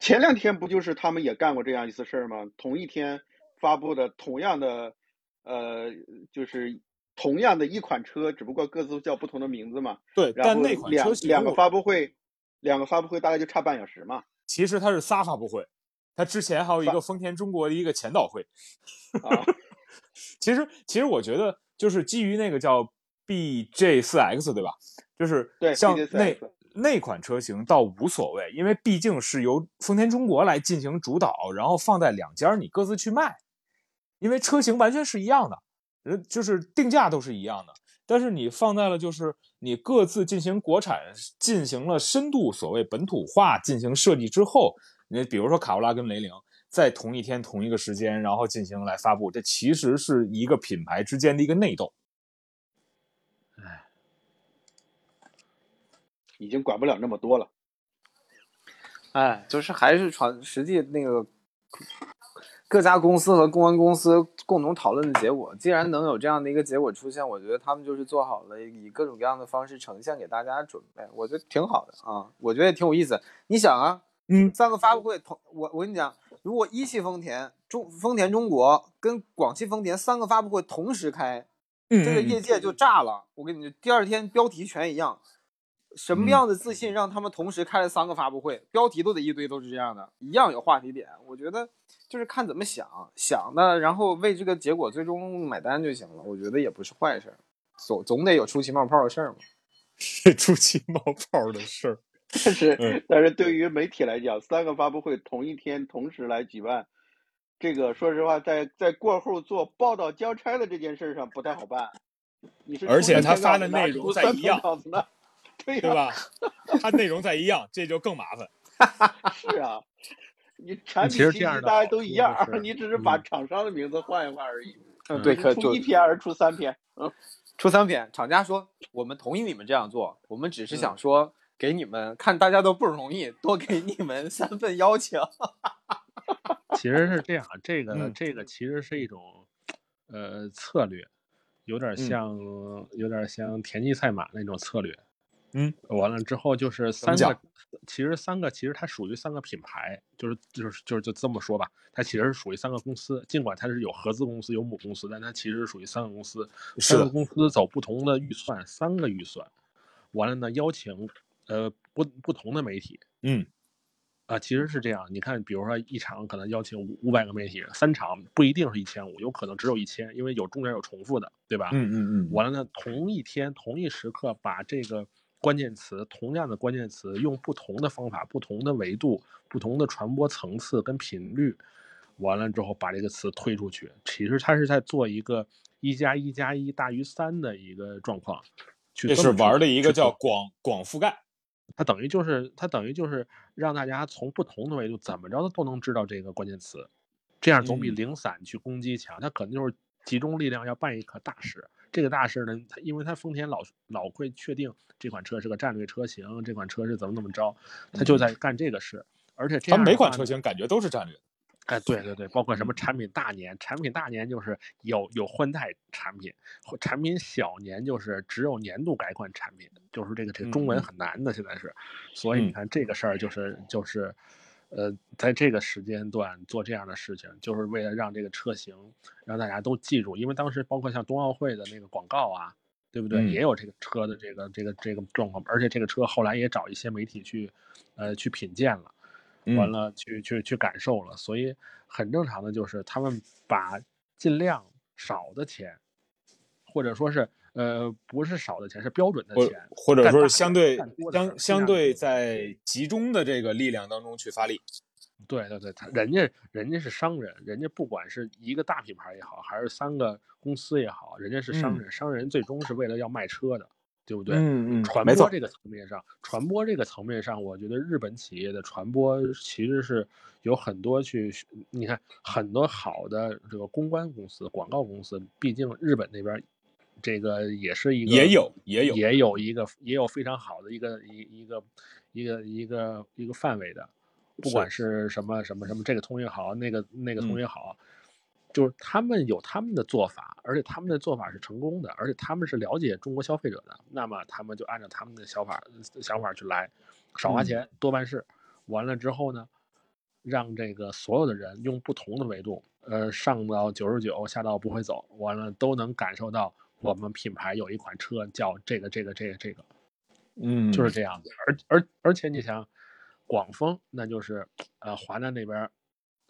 前两天不就是他们也干过这样一次事儿吗？同一天发布的同样的，呃，就是同样的一款车，只不过各自叫不同的名字嘛。对，但那款车两个发布会，两个发布会大概就差半小时嘛。其实它是仨发布会，它之前还有一个丰田中国的一个前导会。啊，其实其实我觉得就是基于那个叫 BJ 四 X 对吧？就是对像那。那款车型倒无所谓，因为毕竟是由丰田中国来进行主导，然后放在两家你各自去卖，因为车型完全是一样的，呃，就是定价都是一样的。但是你放在了就是你各自进行国产进行了深度所谓本土化进行设计之后，你比如说卡罗拉跟雷凌在同一天同一个时间，然后进行来发布，这其实是一个品牌之间的一个内斗。已经管不了那么多了，哎，就是还是传实际那个各家公司和公关公司共同讨论的结果。既然能有这样的一个结果出现，我觉得他们就是做好了以各种各样的方式呈现给大家准备，我觉得挺好的啊，我觉得也挺有意思。你想啊，嗯，三个发布会同我我跟你讲，如果一汽丰田、中丰田中国跟广汽丰田三个发布会同时开，这个业界就炸了。我跟你第二天标题全一样。什么样的自信让他们同时开了三个发布会，标题都得一堆都是这样的，一样有话题点。我觉得就是看怎么想想的，然后为这个结果最终买单就行了。我觉得也不是坏事，总总得有出奇冒泡的事儿嘛。是出奇冒泡的事儿，但是但是对于媒体来讲，三个发布会同一天同时来举办，这个说实话，在在过后做报道交差的这件事上不太好办。你是而且他发的内容在一样。对吧？它内容再一样，这就更麻烦。是啊，你产品其实大家都一样，你只是把厂商的名字换一换而已。嗯，对，可出一篇还是出三篇。嗯，出三篇，厂家说我们同意你们这样做，我们只是想说给你们看，大家都不容易，多给你们三份邀请。其实是这样，这个这个其实是一种呃策略，有点像有点像田忌赛马那种策略。嗯，完了之后就是三个，其实三个其实它属于三个品牌，就是就是就是就这么说吧，它其实是属于三个公司，尽管它是有合资公司有母公司，但它其实是属于三个公司，三个公司走不同的预算，三个预算，完了呢邀请呃不不同的媒体，嗯，啊其实是这样，你看比如说一场可能邀请五五百个媒体，三场不一定是一千五，有可能只有一千，因为有中间有重复的，对吧？嗯嗯嗯，完了呢同一天同一时刻把这个。关键词，同样的关键词，用不同的方法、不同的维度、不同的传播层次跟频率，完了之后把这个词推出去。其实它是在做一个一加一加一大于三的一个状况。这是玩的一个叫广广覆盖，它等于就是它等于就是让大家从不同的维度怎么着都能知道这个关键词，这样总比零散去攻击强。它可能就是集中力量要办一颗大事，这个大事呢，它因为它丰田老老会确定这款车是个战略车型，这款车是怎么怎么着，他就在干这个事。而且这样每款车型感觉都是战略。哎，对对对，包括什么产品大年，产品大年就是有有换代产品，产品小年就是只有年度改款产品，就是这个这个中文很难的现在是，所以你看这个事儿就是就是，呃，在这个时间段做这样的事情，就是为了让这个车型让大家都记住，因为当时包括像冬奥会的那个广告啊，对不对？也有这个车的这个这个这个状况，而且这个车后来也找一些媒体去，呃，去品鉴了。完了，去去去感受了，所以很正常的就是他们把尽量少的钱，或者说是呃不是少的钱，是标准的钱，或者说是相对相相对在集中的这个力量当中去发力。对对对，他人家人家是商人，人家不管是一个大品牌也好，还是三个公司也好，人家是商人，商人最终是为了要卖车的。对不对？嗯嗯，传播这个层面上，传播这个层面上，我觉得日本企业的传播其实是有很多去，你看很多好的这个公关公司、广告公司，毕竟日本那边这个也是一个也有也有。也有一个也有非常好的一个一一个一个一个一个范围的，不管是什么什么什么，这个通也好，那个那个通也好。就是他们有他们的做法，而且他们的做法是成功的，而且他们是了解中国消费者的，那么他们就按照他们的想法想法去来，少花钱多办事，完了之后呢，让这个所有的人用不同的维度，呃，上到九十九，下到不会走，完了都能感受到我们品牌有一款车叫这个这个这个这个，嗯，就是这样子，而而而且你想，广丰那就是呃华南那边，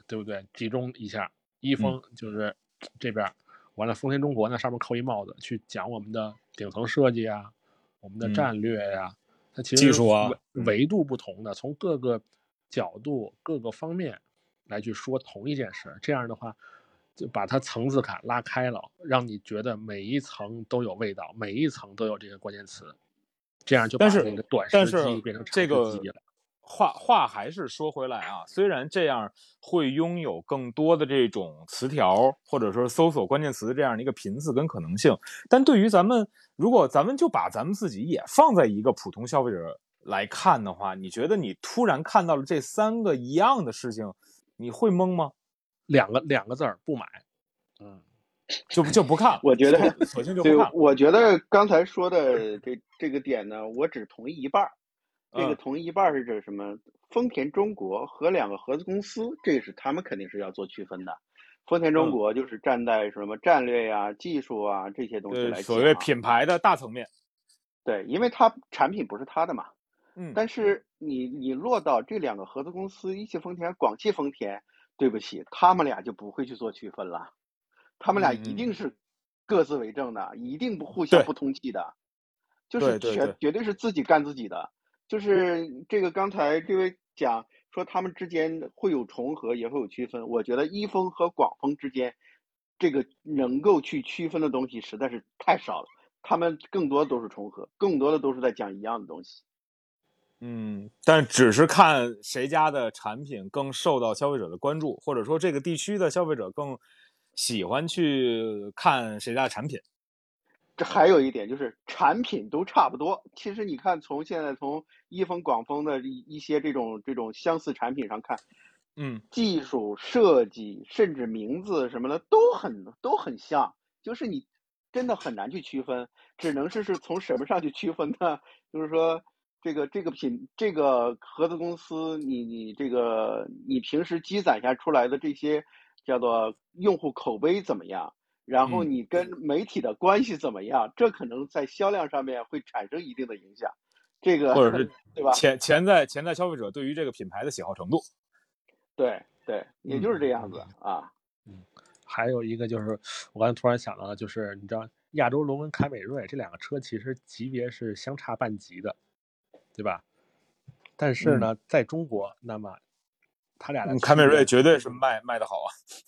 对不对？集中一下。一丰就是这边，完了丰田中国呢，上面扣一帽子去讲我们的顶层设计啊，我们的战略呀，它其实技术啊维度不同的，从各个角度各个方面来去说同一件事，这样的话就把它层次感拉开了，让你觉得每一层都有味道，每一层都有这个关键词，这样就把那个短时机变成长时机了。话话还是说回来啊，虽然这样会拥有更多的这种词条，或者说搜索关键词这样的一个频次跟可能性，但对于咱们，如果咱们就把咱们自己也放在一个普通消费者来看的话，你觉得你突然看到了这三个一样的事情，你会懵吗？两个两个字儿不买，嗯，就就不看。我觉得索性就不看。我觉得刚才说的这这个点呢，我只同意一半儿。这个同意一半是指什么？丰田中国和两个合资公司，这是他们肯定是要做区分的。丰田中国就是站在什么战略呀、技术啊这些东西来所谓品牌的大层面。对，因为它产品不是他的嘛。嗯。但是你你落到这两个合资公司，一汽丰田、广汽丰田，对不起，他们俩就不会去做区分了。他们俩一定是各自为政的，一定不互相不通气的，就是绝绝对是自己干自己的。就是这个，刚才这位讲说他们之间会有重合，也会有区分。我觉得一峰和广峰之间，这个能够去区分的东西实在是太少了。他们更多的都是重合，更多的都是在讲一样的东西。嗯，但只是看谁家的产品更受到消费者的关注，或者说这个地区的消费者更喜欢去看谁家的产品。这还有一点就是产品都差不多。其实你看，从现在从一丰、广丰的一一些这种这种相似产品上看，嗯，技术设计甚至名字什么的都很都很像，就是你真的很难去区分，只能是是从什么上去区分呢？就是说这个这个品这个合资公司，你你这个你平时积攒下出来的这些叫做用户口碑怎么样？然后你跟媒体的关系怎么样？这可能在销量上面会产生一定的影响。这个或者是对吧？潜潜在潜在消费者对于这个品牌的喜好程度。对对，也就是这样子啊。嗯，还有一个就是我刚才突然想到了，就是你知道亚洲龙跟凯美瑞这两个车其实级别是相差半级的，对吧？但是呢，在中国，那么。他俩的凯美瑞绝对是卖卖的好啊！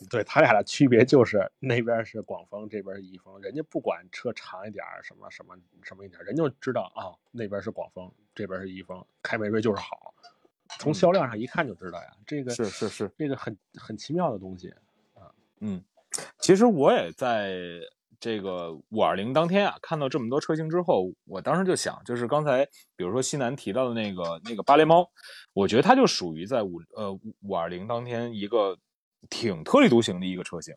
对他俩的区别就是那边是广丰，这边是一丰。人家不管车长一点什么什么什么一点，人就知道啊，那边是广丰，这边是一丰。凯美瑞就是好，从销量上一看就知道呀。这个是是是，这个很很奇妙的东西啊。嗯，其实我也在这个五二零当天啊，看到这么多车型之后，我当时就想，就是刚才比如说西南提到的那个那个芭蕾猫，我觉得它就属于在五呃五二零当天一个挺特立独行的一个车型，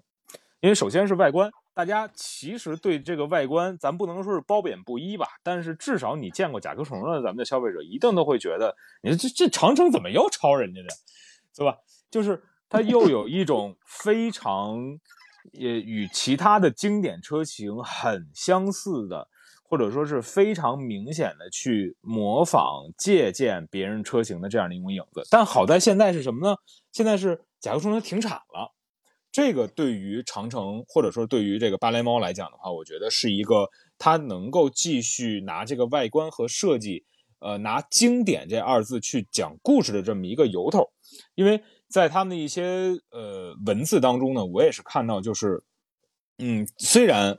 因为首先是外观，大家其实对这个外观，咱不能说是褒贬不一吧，但是至少你见过甲壳虫的咱们的消费者一定都会觉得，你说这这长城怎么又抄人家的，对吧？就是它又有一种非常。也与其他的经典车型很相似的，或者说是非常明显的去模仿借鉴别人车型的这样的一种影子。但好在现在是什么呢？现在是甲壳虫它停产了。这个对于长城或者说对于这个芭蕾猫来讲的话，我觉得是一个它能够继续拿这个外观和设计，呃，拿经典这二字去讲故事的这么一个由头，因为。在他们的一些呃文字当中呢，我也是看到，就是，嗯，虽然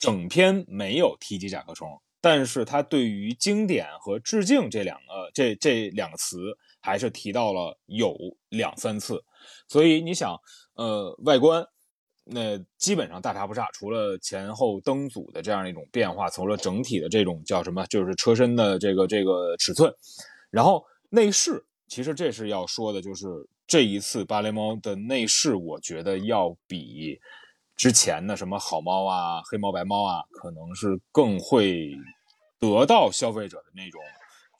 整篇没有提及甲壳虫，但是他对于经典和致敬这两个这这两个词还是提到了有两三次，所以你想，呃，外观那基本上大差不差，除了前后灯组的这样一种变化，除了整体的这种叫什么，就是车身的这个这个尺寸，然后内饰，其实这是要说的，就是。这一次芭蕾猫的内饰，我觉得要比之前的什么好猫啊、黑猫白猫啊，可能是更会得到消费者的那种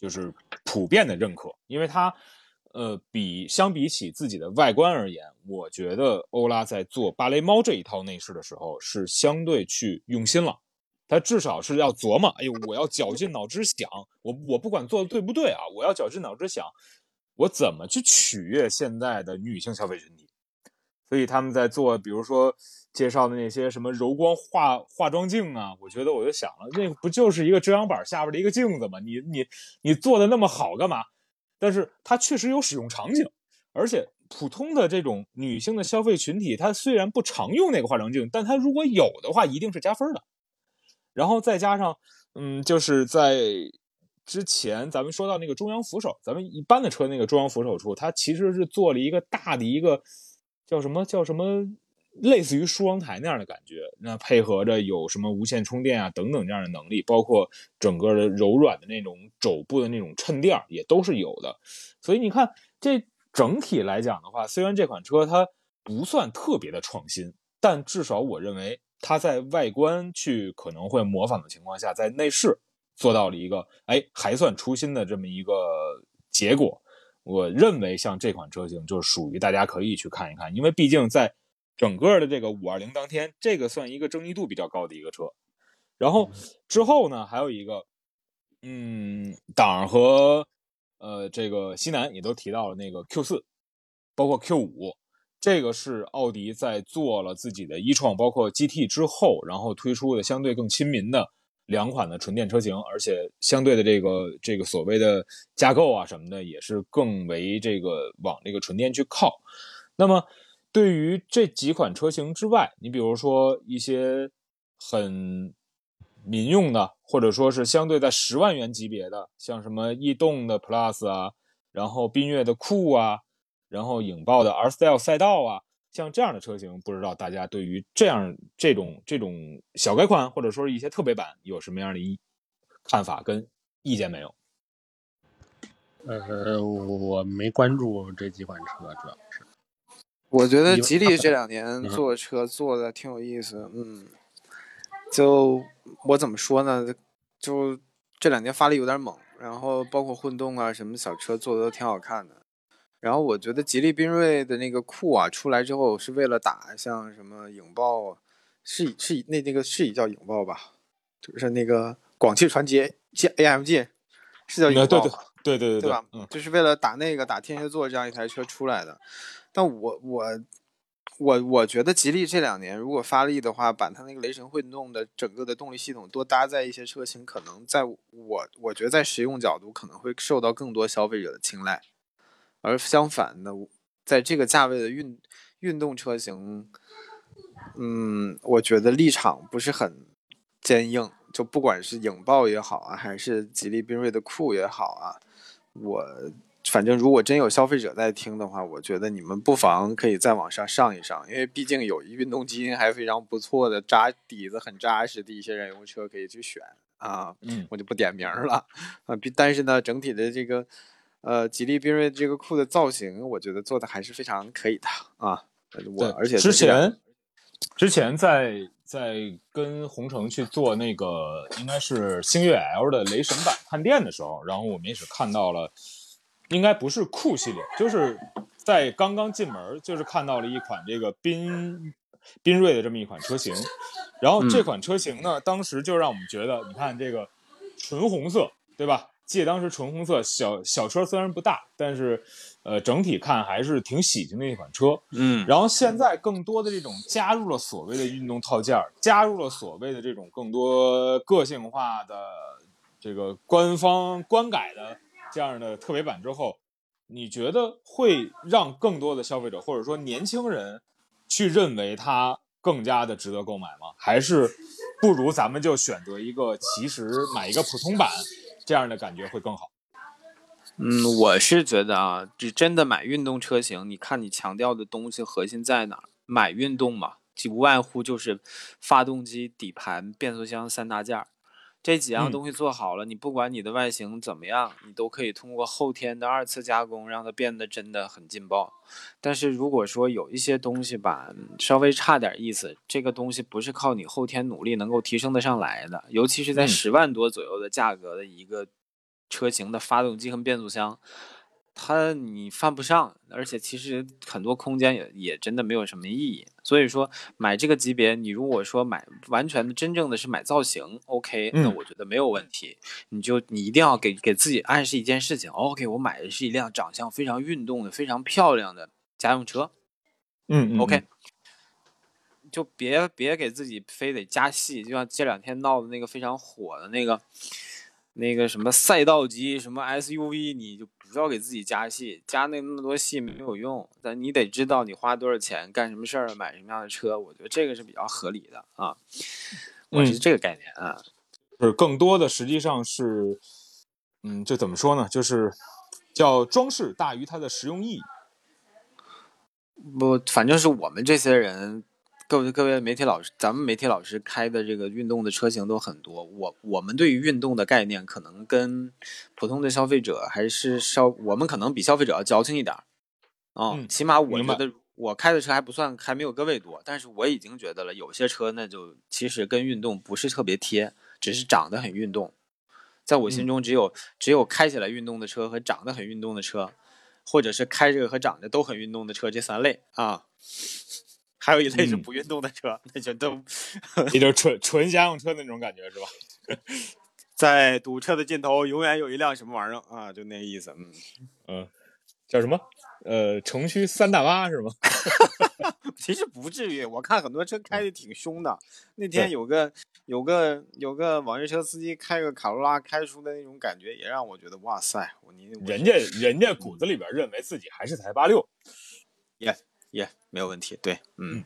就是普遍的认可，因为它呃比相比起自己的外观而言，我觉得欧拉在做芭蕾猫这一套内饰的时候是相对去用心了，它至少是要琢磨，哎呦，我要绞尽脑汁想，我我不管做的对不对啊，我要绞尽脑汁想。我怎么去取悦现在的女性消费群体？所以他们在做，比如说介绍的那些什么柔光化化妆镜啊，我觉得我就想了，那不就是一个遮阳板下边的一个镜子吗？你你你做的那么好干嘛？但是它确实有使用场景，而且普通的这种女性的消费群体，她虽然不常用那个化妆镜，但她如果有的话，一定是加分的。然后再加上，嗯，就是在。之前咱们说到那个中央扶手，咱们一般的车那个中央扶手处，它其实是做了一个大的一个叫什么叫什么，类似于梳妆台那样的感觉。那配合着有什么无线充电啊等等这样的能力，包括整个的柔软的那种肘部的那种衬垫也都是有的。所以你看，这整体来讲的话，虽然这款车它不算特别的创新，但至少我认为它在外观去可能会模仿的情况下，在内饰。做到了一个哎还算出新的这么一个结果，我认为像这款车型就是属于大家可以去看一看，因为毕竟在整个的这个五二零当天，这个算一个争议度比较高的一个车。然后之后呢，还有一个，嗯，党和呃这个西南也都提到了那个 Q 四，包括 Q 五，这个是奥迪在做了自己的一创，包括 GT 之后，然后推出的相对更亲民的。两款的纯电车型，而且相对的这个这个所谓的架构啊什么的，也是更为这个往这个纯电去靠。那么，对于这几款车型之外，你比如说一些很民用的，或者说是相对在十万元级别的，像什么逸动的 Plus 啊，然后缤越的酷啊，然后影豹的 R Style 赛道啊。像这样的车型，不知道大家对于这样这种这种小改款或者说是一些特别版有什么样的一看法跟意见没有？呃，我没关注这几款车，主要是我觉得吉利这两年做车做的挺有意思，嗯，就我怎么说呢？就这两年发力有点猛，然后包括混动啊什么小车做的都挺好看的。然后我觉得吉利缤瑞的那个酷啊出来之后，是为了打像什么影豹，是以是以那那个是以叫影豹吧，就是那个广汽传祺 AMG，是叫影豹，对对对对对吧？嗯，就是为了打那个打天蝎座这样一台车出来的。但我我我我觉得吉利这两年如果发力的话，把它那个雷神混动的整个的动力系统多搭载一些车型，可能在我我觉得在实用角度可能会受到更多消费者的青睐。而相反的，在这个价位的运运动车型，嗯，我觉得立场不是很坚硬。就不管是影豹也好啊，还是吉利缤瑞的酷也好啊，我反正如果真有消费者在听的话，我觉得你们不妨可以再往上上一上，因为毕竟有运动基因还非常不错的扎底子很扎实的一些燃油车可以去选啊。嗯，我就不点名了 啊。但是呢，整体的这个呃吉利缤瑞这个酷的造型，我觉得做的还是非常可以的啊。我而且之前之前在在跟红城去做那个应该是星越 L 的雷神版探店的时候，然后我们也是看到了。应该不是酷系列，就是在刚刚进门，就是看到了一款这个缤缤瑞的这么一款车型，然后这款车型呢，当时就让我们觉得，你看这个纯红色，对吧？借当时纯红色，小小车虽然不大，但是呃整体看还是挺喜庆的一款车。嗯，然后现在更多的这种加入了所谓的运动套件，加入了所谓的这种更多个性化的这个官方官改的。这样的特别版之后，你觉得会让更多的消费者或者说年轻人去认为它更加的值得购买吗？还是不如咱们就选择一个其实买一个普通版这样的感觉会更好？嗯，我是觉得啊，就真的买运动车型，你看你强调的东西核心在哪？买运动嘛，就无外乎就是发动机、底盘、变速箱三大件儿。这几样东西做好了，你不管你的外形怎么样，你都可以通过后天的二次加工让它变得真的很劲爆。但是如果说有一些东西吧，稍微差点意思，这个东西不是靠你后天努力能够提升得上来的，尤其是在十万多左右的价格的一个车型的发动机和变速箱。它你犯不上，而且其实很多空间也也真的没有什么意义。所以说买这个级别，你如果说买完全的真正的是买造型，OK，那我觉得没有问题。你就你一定要给给自己暗示一件事情，OK，我买的是一辆长相非常运动的、非常漂亮的家用车。嗯，OK，就别别给自己非得加戏，就像这两天闹的那个非常火的那个。那个什么赛道级什么 SUV，你就不要给自己加戏，加那那么多戏没有用。但你得知道你花多少钱干什么事儿，买什么样的车，我觉得这个是比较合理的啊。我是这个概念啊，是更多的实际上是，嗯，就怎么说呢？就是叫装饰大于它的实用意义。不，反正是我们这些人。各位各位媒体老师，咱们媒体老师开的这个运动的车型都很多。我我们对于运动的概念，可能跟普通的消费者还是稍，我们可能比消费者要矫情一点儿。啊，起码我觉得我开的车还不算，还没有各位多。但是我已经觉得了，有些车那就其实跟运动不是特别贴，只是长得很运动。在我心中，只有只有开起来运动的车和长得很运动的车，或者是开着和长得都很运动的车这三类啊。还有一类是不运动的车，那就都，也就纯纯家用车那种感觉是吧？在堵车的尽头，永远有一辆什么玩意儿啊？就那个意思，嗯嗯，叫什么？呃，城区三大妈是吗？其实不至于，我看很多车开的挺凶的。那天有个有个有个网约车司机开个卡罗拉开出的那种感觉，也让我觉得哇塞！我你人家人家骨子里边认为自己还是台八六，耶。耶，没有问题。对，嗯，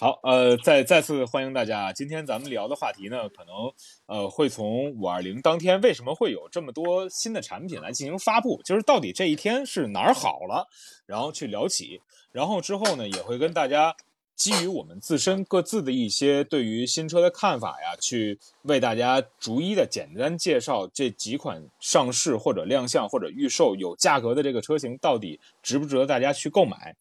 好，呃，再再次欢迎大家。今天咱们聊的话题呢，可能呃会从五二零当天为什么会有这么多新的产品来进行发布，就是到底这一天是哪儿好了，然后去聊起。然后之后呢，也会跟大家基于我们自身各自的一些对于新车的看法呀，去为大家逐一的简单介绍这几款上市或者亮相或者预售有价格的这个车型到底值不值得大家去购买。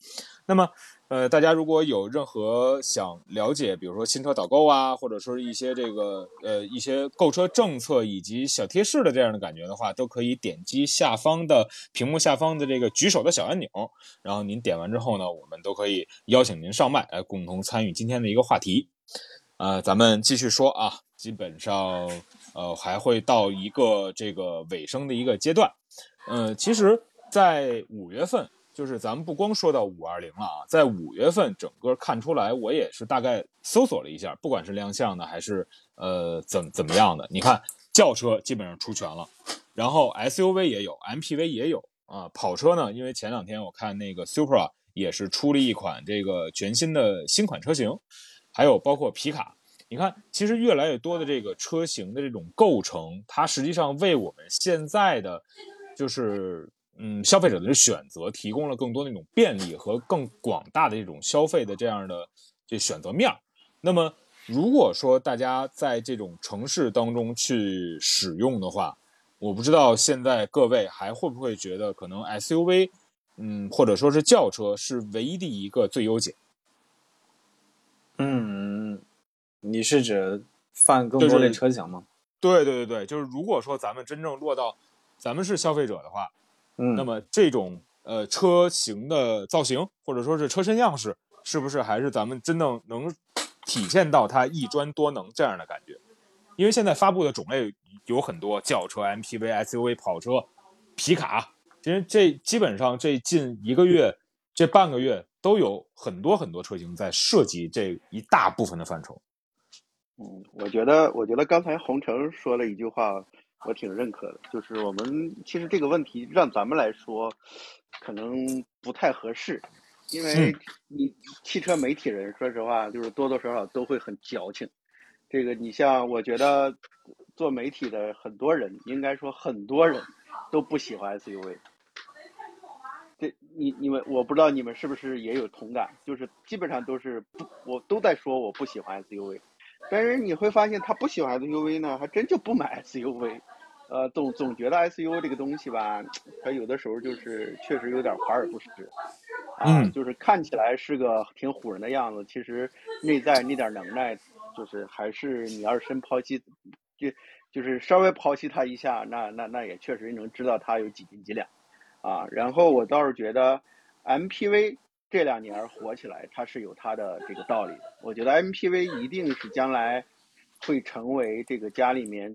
那么，呃，大家如果有任何想了解，比如说新车导购啊，或者说是一些这个呃一些购车政策以及小贴士的这样的感觉的话，都可以点击下方的屏幕下方的这个举手的小按钮，然后您点完之后呢，我们都可以邀请您上麦来共同参与今天的一个话题。呃，咱们继续说啊，基本上呃还会到一个这个尾声的一个阶段。呃，其实，在五月份。就是咱们不光说到五二零了啊，在五月份整个看出来，我也是大概搜索了一下，不管是亮相的还是呃怎怎么样的，你看轿车基本上出全了，然后 SUV 也有，MPV 也有啊，跑车呢，因为前两天我看那个 Supra 也是出了一款这个全新的新款车型，还有包括皮卡，你看其实越来越多的这个车型的这种构成，它实际上为我们现在的就是。嗯消费者的选择提供了更多那种便利和更广大的这种消费的这样的这选择面儿。那么如果说大家在这种城市当中去使用的话，我不知道现在各位还会不会觉得可能 SUV，嗯，或者说是轿车是唯一的一个最优解。嗯，你是指泛更多类车型吗？对对对对，就是如果说咱们真正落到咱们是消费者的话，嗯，那么这种呃车型的造型或者说是车身样式，是不是还是咱们真正能体现到它一专多能这样的感觉？因为现在发布的种类有很多，轿车、MPV、SUV、跑车、皮卡，其实这基本上这近一个月、这半个月都有很多很多车型在涉及这一大部分的范畴。嗯，我觉得，我觉得刚才洪城说了一句话，我挺认可的，就是我们其实这个问题让咱们来说，可能不太合适，因为你汽车媒体人，说实话，就是多多少少都会很矫情。这个你像，我觉得做媒体的很多人，应该说很多人都不喜欢 SUV。这你你们，我不知道你们是不是也有同感，就是基本上都是不，我都在说我不喜欢 SUV。但是你会发现，他不喜欢 SUV 呢，还真就不买 SUV，呃，总总觉得 SUV 这个东西吧，它有的时候就是确实有点华而不实，啊，就是看起来是个挺唬人的样子，其实内在那点能耐，就是还是你要是真抛弃，就就是稍微抛弃它一下，那那那也确实能知道它有几斤几两，啊，然后我倒是觉得 MPV。这两年火起来，它是有它的这个道理的。我觉得 MPV 一定是将来会成为这个家里面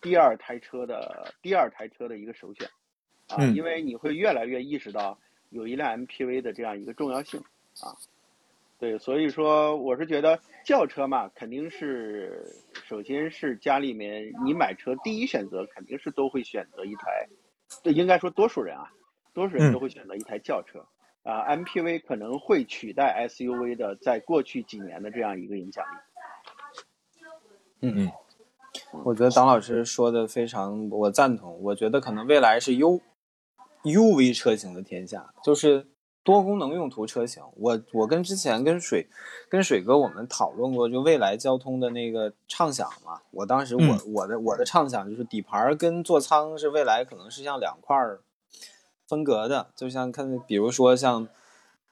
第二台车的第二台车的一个首选啊，因为你会越来越意识到有一辆 MPV 的这样一个重要性啊。对，所以说我是觉得轿车嘛，肯定是首先是家里面你买车第一选择肯定是都会选择一台，这应该说多数人啊，多数人都会选择一台轿车。啊，MPV 可能会取代 SUV 的，在过去几年的这样一个影响力。嗯嗯，我觉得党老师说的非常，我赞同。我觉得可能未来是 U UV 车型的天下，就是多功能用途车型。我我跟之前跟水跟水哥我们讨论过，就未来交通的那个畅想嘛。我当时我我的我的畅想就是底盘跟座舱是未来可能是像两块儿。分隔的，就像看，比如说像，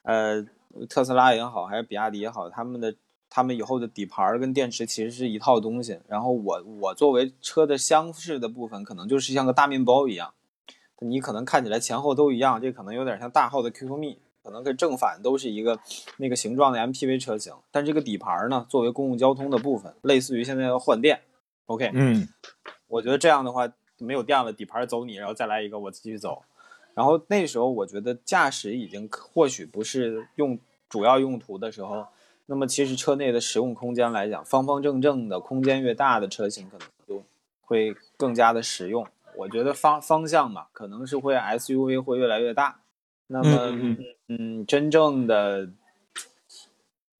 呃，特斯拉也好，还是比亚迪也好，他们的他们以后的底盘跟电池其实是一套东西。然后我我作为车的厢式的部分，可能就是像个大面包一样，你可能看起来前后都一样，这可能有点像大号的 QQ 蜜，可能跟正反都是一个那个形状的 MPV 车型。但这个底盘呢，作为公共交通的部分，类似于现在要换电，OK，嗯，我觉得这样的话没有电了，底盘走你，然后再来一个我继续走。然后那时候，我觉得驾驶已经或许不是用主要用途的时候，那么其实车内的实用空间来讲，方方正正的空间越大的车型可能就会更加的实用。我觉得方方向嘛，可能是会 SUV 会越来越大。那么，嗯，真正的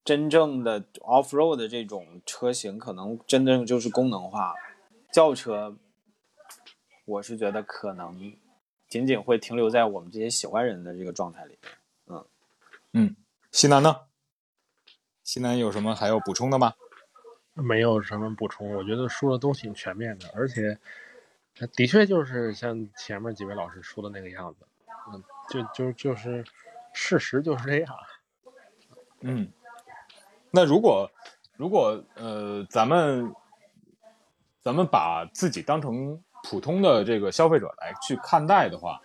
真正的 off road 的这种车型，可能真正就是功能化。轿车，我是觉得可能。仅仅会停留在我们这些喜欢人的这个状态里，嗯嗯，西南呢？西南有什么还要补充的吗？没有什么补充，我觉得说的都挺全面的，而且的确就是像前面几位老师说的那个样子，嗯，就就就是事实就是这样。嗯，那如果如果呃，咱们咱们把自己当成。普通的这个消费者来去看待的话，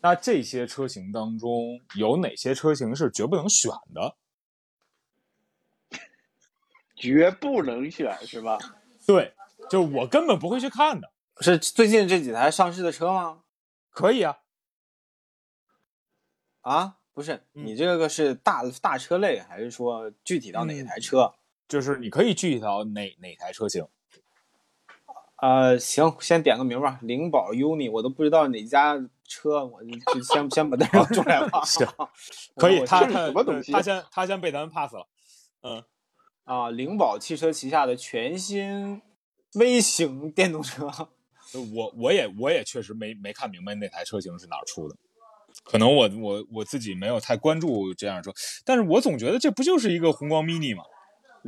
那这些车型当中有哪些车型是绝不能选的？绝不能选是吧？对，就是我根本不会去看的。是最近这几台上市的车吗？可以啊。啊，不是，你这个是大大车类，还是说具体到哪台车？就是你可以具体到哪哪台车型。呃，行，先点个名吧，灵宝、UNI，我都不知道哪家车，我就先先把它让出来吧。行，可以，他什么东西？他先他先被咱们 pass 了。嗯，啊，灵宝汽车旗下的全新微型电动车。我我也我也确实没没看明白那台车型是哪出的。可能我我我自己没有太关注这样车，但是我总觉得这不就是一个宏光 mini 吗？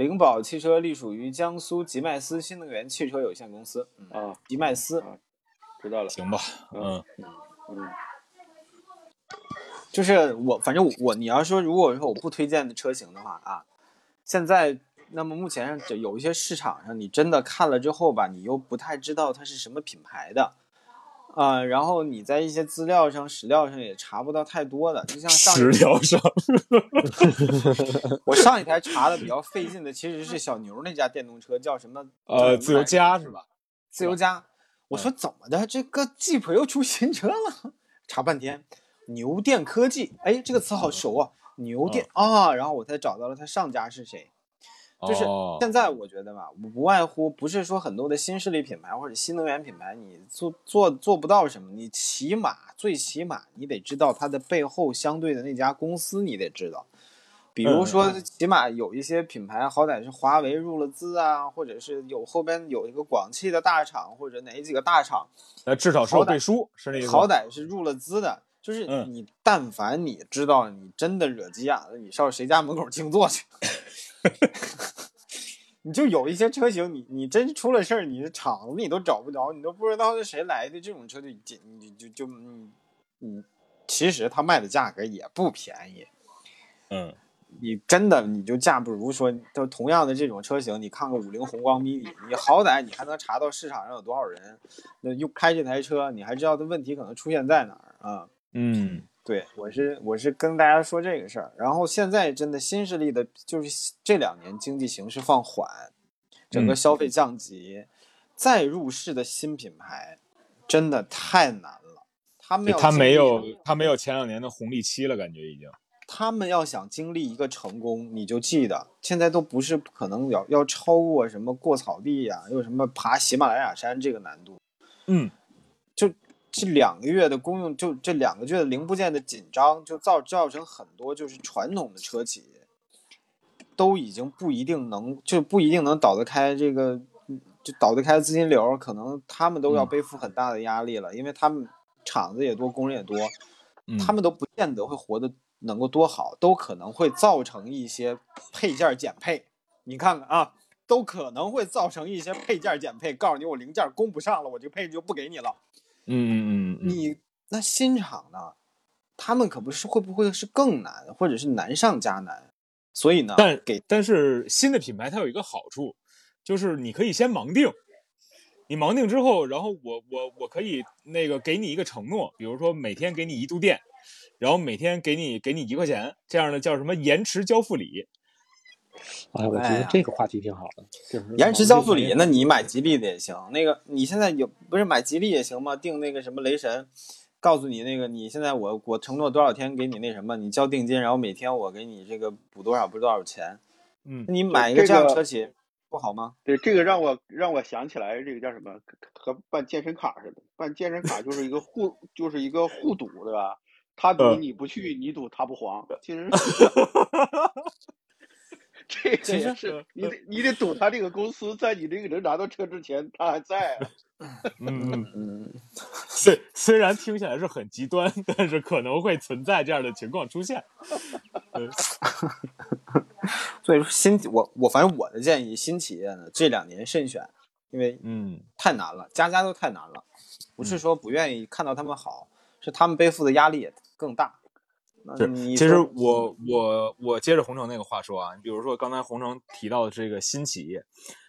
灵宝汽车隶属于江苏吉迈斯新能源汽车有限公司。啊，吉迈斯，知道了。行吧，嗯嗯，就是我，反正我，你要说如果说我不推荐的车型的话啊，现在那么目前上有一些市场上，你真的看了之后吧，你又不太知道它是什么品牌的。啊，然后你在一些资料上、史料上也查不到太多的，就像上史料上，我上一台查的比较费劲的，其实是小牛那家电动车，叫什么？呃，自由家是吧？自由家。我说怎么的，这个 Jeep 又出新车了？查半天，牛电科技，哎，这个词好熟啊，牛电啊，然后我才找到了它上家是谁。就是现在，我觉得吧，不外乎不是说很多的新势力品牌或者新能源品牌，你做做做不到什么，你起码最起码你得知道它的背后相对的那家公司，你得知道。比如说，起码有一些品牌，好歹是华为入了资啊，或者是有后边有一个广汽的大厂，或者哪几个大厂，呃，至少是有背书，是那好歹是入了资的。就是你，但凡你知道你真的惹急眼了，你上谁家门口静坐去。你就有一些车型，你你真出了事儿，你的厂子你都找不着，你都不知道是谁来的，这种车就就就就嗯嗯，其实它卖的价格也不便宜，嗯，你真的你就价不如说，就同样的这种车型，你看个五菱宏光 mini，你好歹你还能查到市场上有多少人，那又开这台车，你还知道它问题可能出现在哪儿啊？嗯。对，我是我是跟大家说这个事儿。然后现在真的新势力的，就是这两年经济形势放缓，整个消费降级，再入市的新品牌真的太难了。他们要他没有他没有前两年的红利期了，感觉已经。他们要想经历一个成功，你就记得现在都不是可能要要超过什么过草地呀，又什么爬喜马拉雅山这个难度。嗯，就。这两个月的公用，就这两个月的零部件的紧张，就造造成很多就是传统的车企，都已经不一定能，就不一定能倒得开这个，就倒得开资金流，可能他们都要背负很大的压力了，因为他们厂子也多，工人也多，他们都不见得会活得能够多好，都可能会造成一些配件减配。你看看啊，都可能会造成一些配件减配，告诉你我零件供不上了，我这个配置就不给你了。嗯嗯嗯，你那新厂呢？他们可不是会不会是更难，或者是难上加难？所以呢，但给但是新的品牌它有一个好处，就是你可以先盲定。你盲定之后，然后我我我可以那个给你一个承诺，比如说每天给你一度电，然后每天给你给你一块钱，这样的叫什么延迟交付礼。哎，我觉得这个话题挺好的，就是延迟交付礼。那你买吉利的也行，那个你现在有不是买吉利也行吗？订那个什么雷神，告诉你那个你现在我我承诺多少天给你那什么，你交定金，然后每天我给你这个补多少不是多少钱。嗯，你买一个这样车企不好吗？对，这个让我让我想起来这个叫什么，和办健身卡似的，办健身卡就是一个互 就是一个互赌，对吧？他赌你不去，你赌他不黄，其实。这也是你得你得赌他这个公司在你这个人拿到车之前他还在。嗯嗯嗯，虽虽然听起来是很极端，但是可能会存在这样的情况出现。所以说新我我反正我的建议，新企业呢这两年慎选，因为嗯太难了，家家都太难了。不是说不愿意看到他们好，是他们背负的压力也更大。是，其实我我我接着洪城那个话说啊，你比如说刚才洪城提到的这个新企业，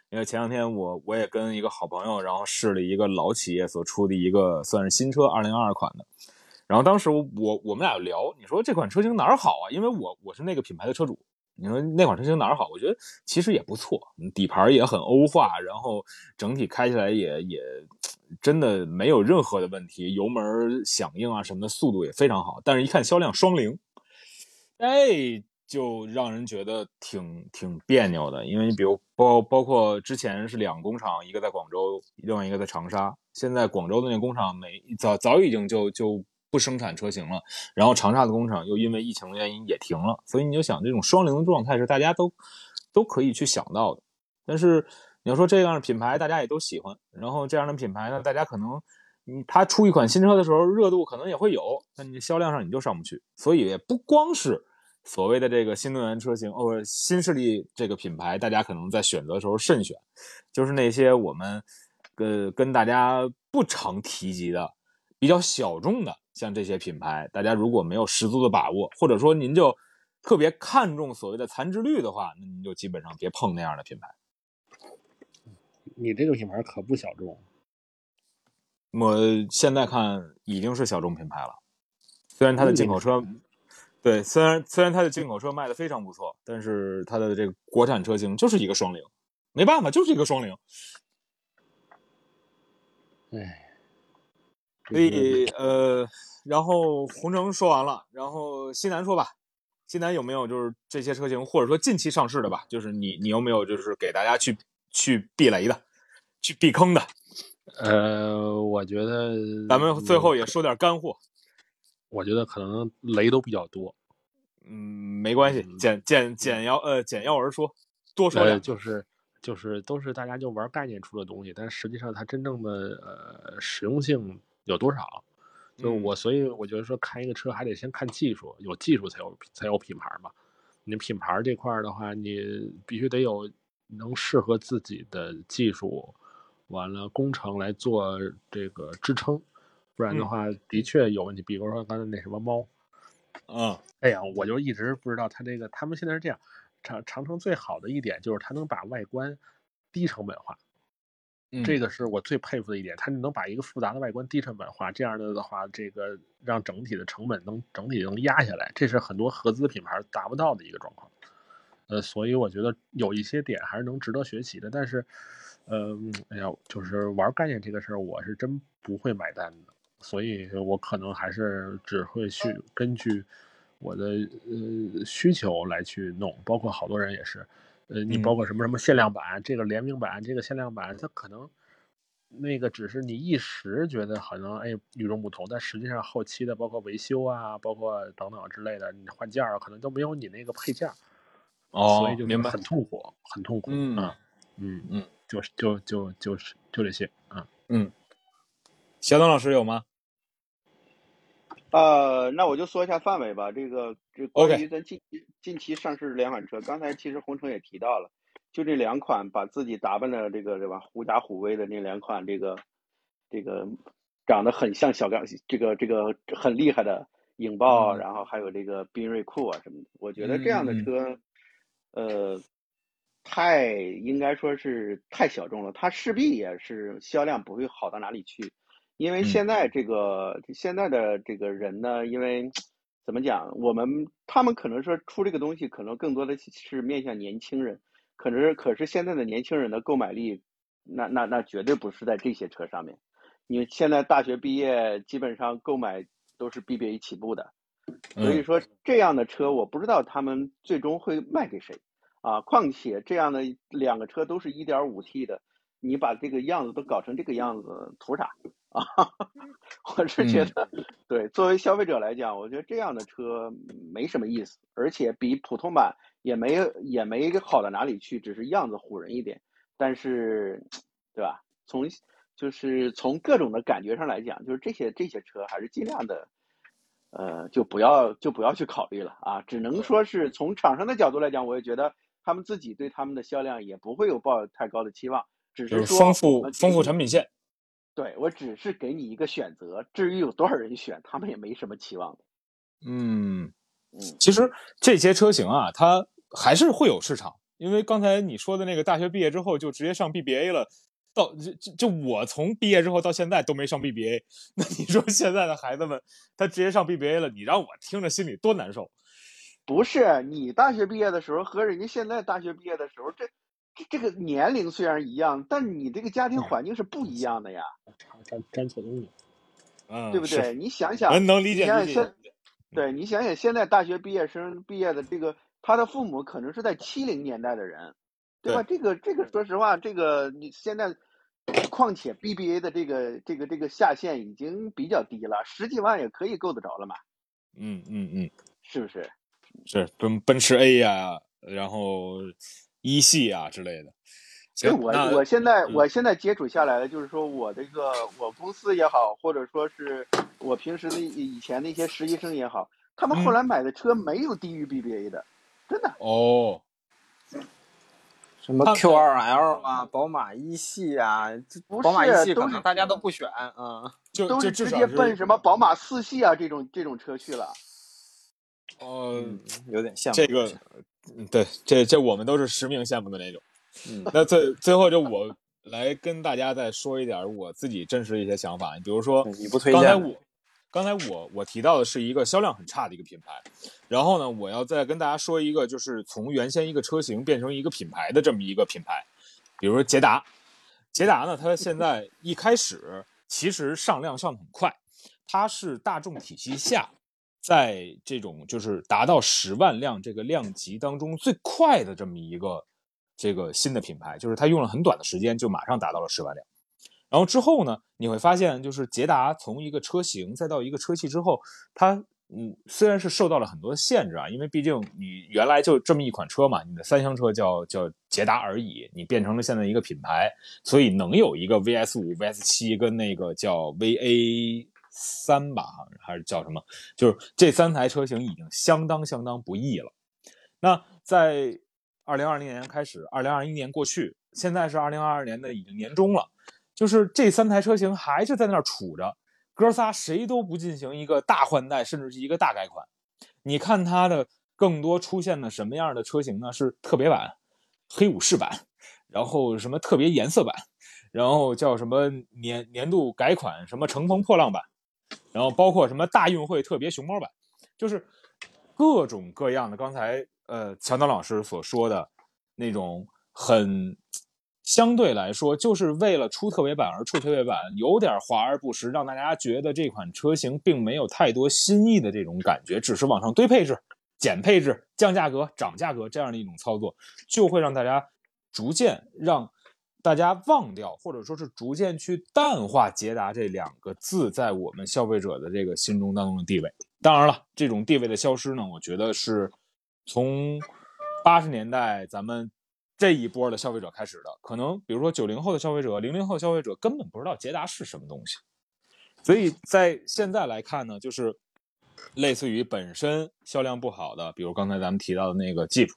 因为前两天我我也跟一个好朋友，然后试了一个老企业所出的一个算是新车，二零二二款的。然后当时我我们俩聊，你说这款车型哪儿好啊？因为我我是那个品牌的车主，你说那款车型哪儿好？我觉得其实也不错，底盘也很欧化，然后整体开起来也也。真的没有任何的问题，油门响应啊什么的速度也非常好，但是一看销量双零，哎，就让人觉得挺挺别扭的。因为你比如包包括之前是两个工厂，一个在广州，另外一个在长沙。现在广州的那工厂没早早已经就就不生产车型了，然后长沙的工厂又因为疫情的原因也停了。所以你就想，这种双零的状态是大家都都可以去想到的，但是。你要说这样的品牌，大家也都喜欢。然后这样的品牌呢，大家可能你它出一款新车的时候，热度可能也会有，但你销量上你就上不去。所以不光是所谓的这个新能源车型，哦，新势力这个品牌，大家可能在选择的时候慎选，就是那些我们呃跟大家不常提及的、比较小众的，像这些品牌，大家如果没有十足的把握，或者说您就特别看重所谓的残值率的话，那您就基本上别碰那样的品牌。你这个品牌可不小众。我现在看已经是小众品牌了，虽然它的进口车，对，虽然虽然它的进口车卖的非常不错，但是它的这个国产车型就是一个双零，没办法，就是一个双零。哎，所以呃，然后红城说完了，然后西南说吧，西南有没有就是这些车型，或者说近期上市的吧？就是你你有没有就是给大家去去避雷的，去避坑的？呃，我觉得咱们最后也说点干货。我觉得可能雷都比较多。嗯，没关系，简简简要呃简要而说，多说点。就是就是都是大家就玩概念出的东西，但实际上它真正的呃实用性有多少？就我，所以我觉得说看一个车还得先看技术，有技术才有才有品牌嘛。你品牌这块的话，你必须得有能适合自己的技术。完了，工程来做这个支撑，不然的话，的确有问题。比如说刚才那什么猫，嗯，哎呀，我就一直不知道它这个，他们现在是这样，长长城最好的一点就是它能把外观低成本化，这个是我最佩服的一点，它能把一个复杂的外观低成本化，这样的的话，这个让整体的成本能整体能压下来，这是很多合资品牌达不到的一个状况。呃，所以我觉得有一些点还是能值得学习的，但是。嗯，哎呀，就是玩概念这个事儿，我是真不会买单的，所以我可能还是只会去根据我的呃需求来去弄，包括好多人也是，呃，你包括什么什么限量版，这个联名版，这个限量版，它可能那个只是你一时觉得好像哎与众不同，但实际上后期的包括维修啊，包括等等之类的，你换件儿可能都没有你那个配件儿，哦，所以就明白，很痛苦，很痛苦，嗯嗯。嗯。就是就就就是就这些啊嗯，小东老师有吗？呃，那我就说一下范围吧。这个这关于咱近近期上市两款车，刚才其实红城也提到了，就这两款把自己打扮的这个对吧，狐假虎威的那两款，这个这个长得很像小钢，这个这个很厉害的影豹，然后还有这个缤瑞酷啊什么的，我觉得这样的车，呃。太应该说是太小众了，它势必也是销量不会好到哪里去，因为现在这个现在的这个人呢，因为怎么讲，我们他们可能说出这个东西，可能更多的是面向年轻人，可是可是现在的年轻人的购买力，那那那绝对不是在这些车上面，你现在大学毕业基本上购买都是 BBA 起步的，所以说这样的车，我不知道他们最终会卖给谁。啊，况且这样的两个车都是一点五 T 的，你把这个样子都搞成这个样子，图啥 啊？我是觉得，对，作为消费者来讲，我觉得这样的车没什么意思，而且比普通版也没也没好到哪里去，只是样子唬人一点。但是，对吧？从就是从各种的感觉上来讲，就是这些这些车还是尽量的。呃，就不要就不要去考虑了啊！只能说是从厂商的角度来讲，我也觉得他们自己对他们的销量也不会有抱太高的期望，只是说丰富丰富产品线。对我只是给你一个选择，至于有多少人选，他们也没什么期望的。嗯嗯，其实这些车型啊，它还是会有市场，因为刚才你说的那个大学毕业之后就直接上 BBA 了。到就就就我从毕业之后到现在都没上 BBA，那你说现在的孩子们他直接上 BBA 了，你让我听着心里多难受。不是你大学毕业的时候和人家现在大学毕业的时候，这这这个年龄虽然一样，但你这个家庭环境是不一样的呀。沾沾错东西，嗯，对不对？你想想，能理解理解。对你想想，现在大学毕业生毕业的这个，他的父母可能是在七零年代的人。对吧？这个这个，说实话，这个你现在，况且 BBA 的这个这个这个下限已经比较低了，十几万也可以够得着了嘛。嗯嗯嗯，是不是？是奔奔驰 A 呀，然后一系啊之类的。所以，我我现在嗯我现在接触下来的就是说，我这个我公司也好，或者说是我平时的以前的一些实习生也好，他们后嗯来买的车没有低于 BBA 的，真的。哦，什么 Q2L 啊，宝马一系啊，这不宝马一是都是系可能大家都不选啊。就都是直接奔什么宝马四系啊这种这种车去了。呃，嗯，有点羡慕这个，嗯对，这这我们都是实名羡慕的那种。嗯那最最后就我来跟大家再说一点我自己真实的一些想法，比如说你不推荐刚才我刚才我我提到的是一个销量很差的一个品牌，然后呢，我要再跟大家说一个，就是从原先一个车型变成一个品牌的这么一个品牌，比如说捷达，捷达呢，它现在一开始其实上量上的很快，它是大众体系下。在这种就是达到十万辆这个量级当中最快的这么一个这个新的品牌，就是它用了很短的时间就马上达到了十万辆。然后之后呢，你会发现，就是捷达从一个车型再到一个车系之后，它嗯虽然是受到了很多限制啊，因为毕竟你原来就这么一款车嘛，你的三厢车叫叫捷达而已，你变成了现在一个品牌，所以能有一个 VS 五、VS 七跟那个叫 VA 三吧，还是叫什么，就是这三台车型已经相当相当不易了。那在二零二零年开始，二零二一年过去，现在是二零二二年的已经年中了，就是这三台车型还是在那儿杵着，哥仨谁都不进行一个大换代，甚至是一个大改款。你看它的更多出现的什么样的车型呢？是特别版、黑武士版，然后什么特别颜色版，然后叫什么年年度改款，什么乘风破浪版，然后包括什么大运会特别熊猫版，就是各种各样的。刚才呃强东老师所说的那种很相对来说，就是为了出特别版而出特别版，有点华而不实，让大家觉得这款车型并没有太多新意的这种感觉，只是往上堆配置、减配置、降价格、涨价格这样的一种操作，就会让大家逐渐让大家忘掉，或者说是逐渐去淡化捷达这两个字在我们消费者的这个心中当中的地位。当然了，这种地位的消失呢，我觉得是从八十年代咱们这一波的消费者开始的。可能比如说九零后的消费者、零零后消费者根本不知道捷达是什么东西，所以在现在来看呢，就是类似于本身销量不好的，比如刚才咱们提到的那个 Jeep，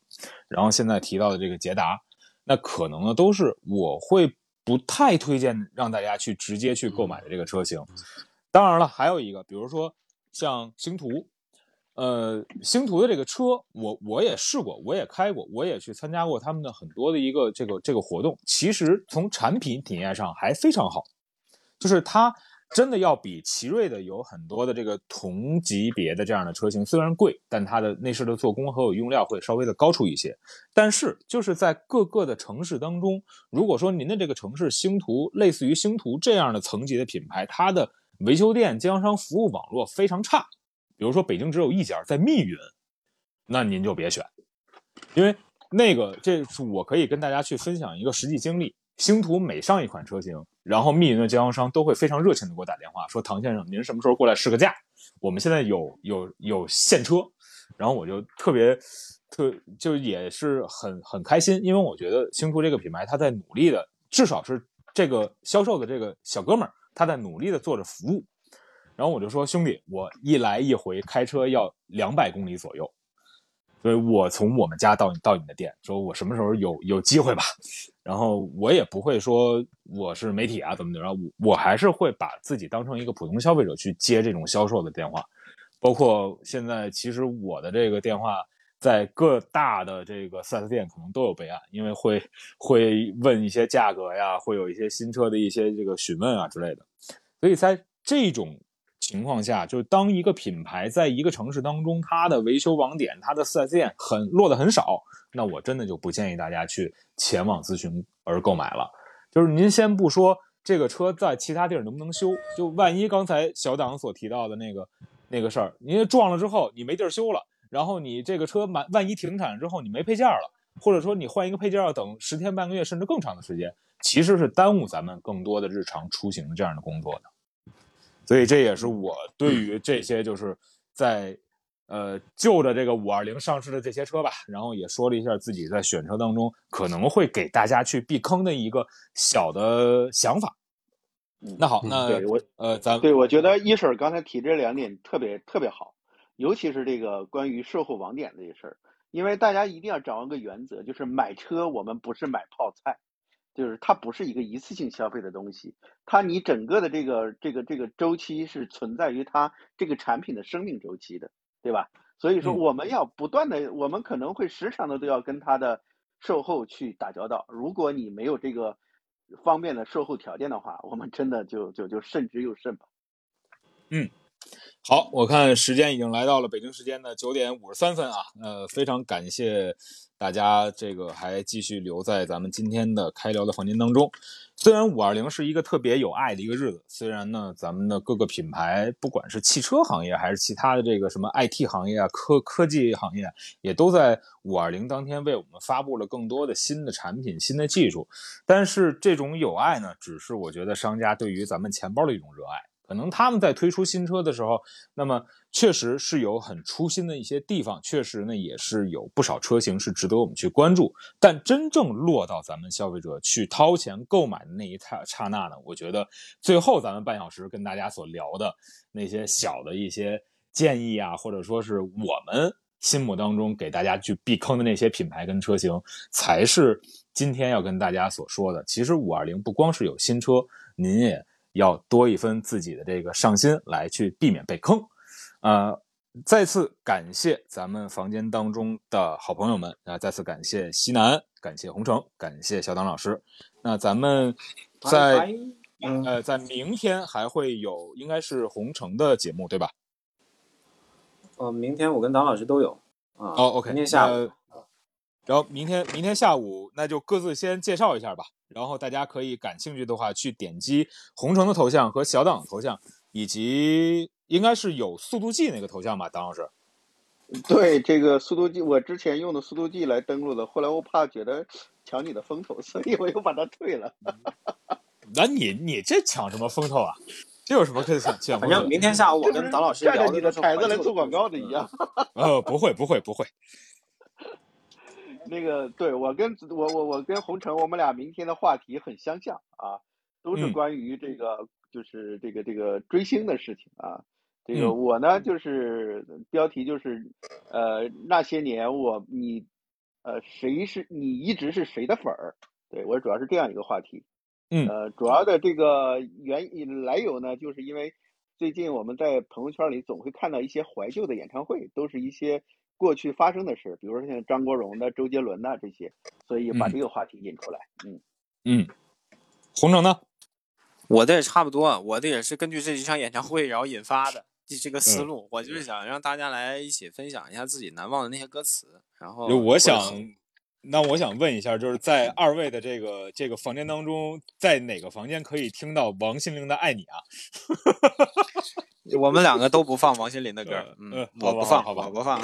然后现在提到的这个捷达，那可能呢都是我会不太推荐让大家去直接去购买的这个车型。当然了，还有一个，比如说像星途，呃，星途的这个车，我我也试过，我也开过，我也去参加过他们的很多的一个这个这个活动。其实从产品体验上还非常好，就是它真的要比奇瑞的有很多的这个同级别的这样的车型，虽然贵，但它的内饰的做工和有用料会稍微的高出一些。但是就是在各个的城市当中，如果说您的这个城市星途类似于星途这样的层级的品牌，它的维修店、经销商服务网络非常差，比如说北京只有一家在密云，那您就别选，因为那个这我可以跟大家去分享一个实际经历。星途每上一款车型，然后密云的经销商都会非常热情的给我打电话，说唐先生，您什么时候过来试个驾？我们现在有有有现车，然后我就特别特就也是很很开心，因为我觉得星途这个品牌，它在努力的，至少是这个销售的这个小哥们儿，他在努力的做着服务。然后我就说，兄弟，我一来一回开车要两百公里左右，所以我从我们家到你到你的店，说我什么时候有有机会吧。然后我也不会说我是媒体啊怎么怎么着，我我还是会把自己当成一个普通消费者去接这种销售的电话。包括现在，其实我的这个电话在各大的这个 4S 店可能都有备案，因为会会问一些价格呀，会有一些新车的一些这个询问啊之类的。所以在这种情况下，就是当一个品牌在一个城市当中，它的维修网点、它的 4S 店很落得很少，那我真的就不建议大家去前往咨询而购买了。就是您先不说这个车在其他地儿能不能修，就万一刚才小党所提到的那个那个事儿，您撞了之后你没地儿修了，然后你这个车满万一停产之后你没配件了，或者说你换一个配件要等十天半个月甚至更长的时间，其实是耽误咱们更多的日常出行这样的工作的。所以这也是我对于这些就是在呃，就着这个五二零上市的这些车吧，然后也说了一下自己在选车当中可能会给大家去避坑的一个小的想法。那好，那对我呃，咱对我觉得一水刚才提这两点特别特别好，尤其是这个关于售后网点这些事儿，因为大家一定要掌握个原则，就是买车我们不是买泡菜，就是它不是一个一次性消费的东西，它你整个的这个这个这个周期是存在于它这个产品的生命周期的，对吧？所以说我们要不断的，我们可能会时常的都要跟它的售后去打交道，如果你没有这个。方便的售后条件的话，我们真的就就就慎之又慎吧。嗯，好，我看时间已经来到了北京时间的九点五十三分啊，呃，非常感谢。大家这个还继续留在咱们今天的开聊的房间当中。虽然五二零是一个特别有爱的一个日子，虽然呢，咱们的各个品牌，不管是汽车行业还是其他的这个什么 IT 行业啊、科科技行业，也都在五二零当天为我们发布了更多的新的产品、新的技术。但是这种有爱呢，只是我觉得商家对于咱们钱包的一种热爱。可能他们在推出新车的时候，那么确实是有很初心的一些地方，确实呢也是有不少车型是值得我们去关注。但真正落到咱们消费者去掏钱购买的那一刹刹那呢，我觉得最后咱们半小时跟大家所聊的那些小的一些建议啊，或者说是我们心目当中给大家去避坑的那些品牌跟车型，才是今天要跟大家所说的。其实五二零不光是有新车，您也。要多一分自己的这个上心，来去避免被坑。呃，再次感谢咱们房间当中的好朋友们啊！再次感谢西南，感谢红城，感谢小党老师。那咱们在呃，在明天还会有，应该是红城的节目对吧？哦，明天我跟党老师都有啊。哦，OK，明天下午。然后明天明天下午，那就各自先介绍一下吧。然后大家可以感兴趣的话，去点击红城的头像和小党的头像，以及应该是有速度计那个头像吧，党老师。对，这个速度计我之前用的速度计来登录的，后来我怕觉得抢你的风头，所以我又把它退了。那你你这抢什么风头啊？这有什么可以抢抢？反正明天下午我跟党老师聊你的牌子来做广告的一样。呃，不会不会不会。那个，对我跟我我我跟红尘，我们俩明天的话题很相像啊，都是关于这个，就是这个这个追星的事情啊。这个我呢，就是标题就是，呃，那些年我你，呃，谁是你一直是谁的粉儿？对我主要是这样一个话题。嗯。呃，主要的这个原因来由呢，就是因为最近我们在朋友圈里总会看到一些怀旧的演唱会，都是一些。过去发生的事，比如说像张国荣的、周杰伦的这些，所以把这个话题引出来。嗯嗯，红城呢？我的也差不多，我的也是根据这几场演唱会然后引发的这个思路。我就是想让大家来一起分享一下自己难忘的那些歌词。然后我想，那我想问一下，就是在二位的这个这个房间当中，在哪个房间可以听到王心凌的《爱你》啊？我们两个都不放王心凌的歌，嗯，我不放，好吧，我不放。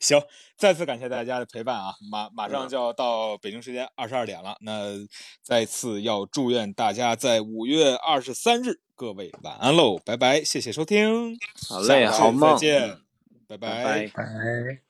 行，再次感谢大家的陪伴啊！马马上就要到北京时间二十二点了，那再次要祝愿大家在五月二十三日，各位晚安喽，拜拜，谢谢收听，好嘞，好梦，再见，拜拜拜。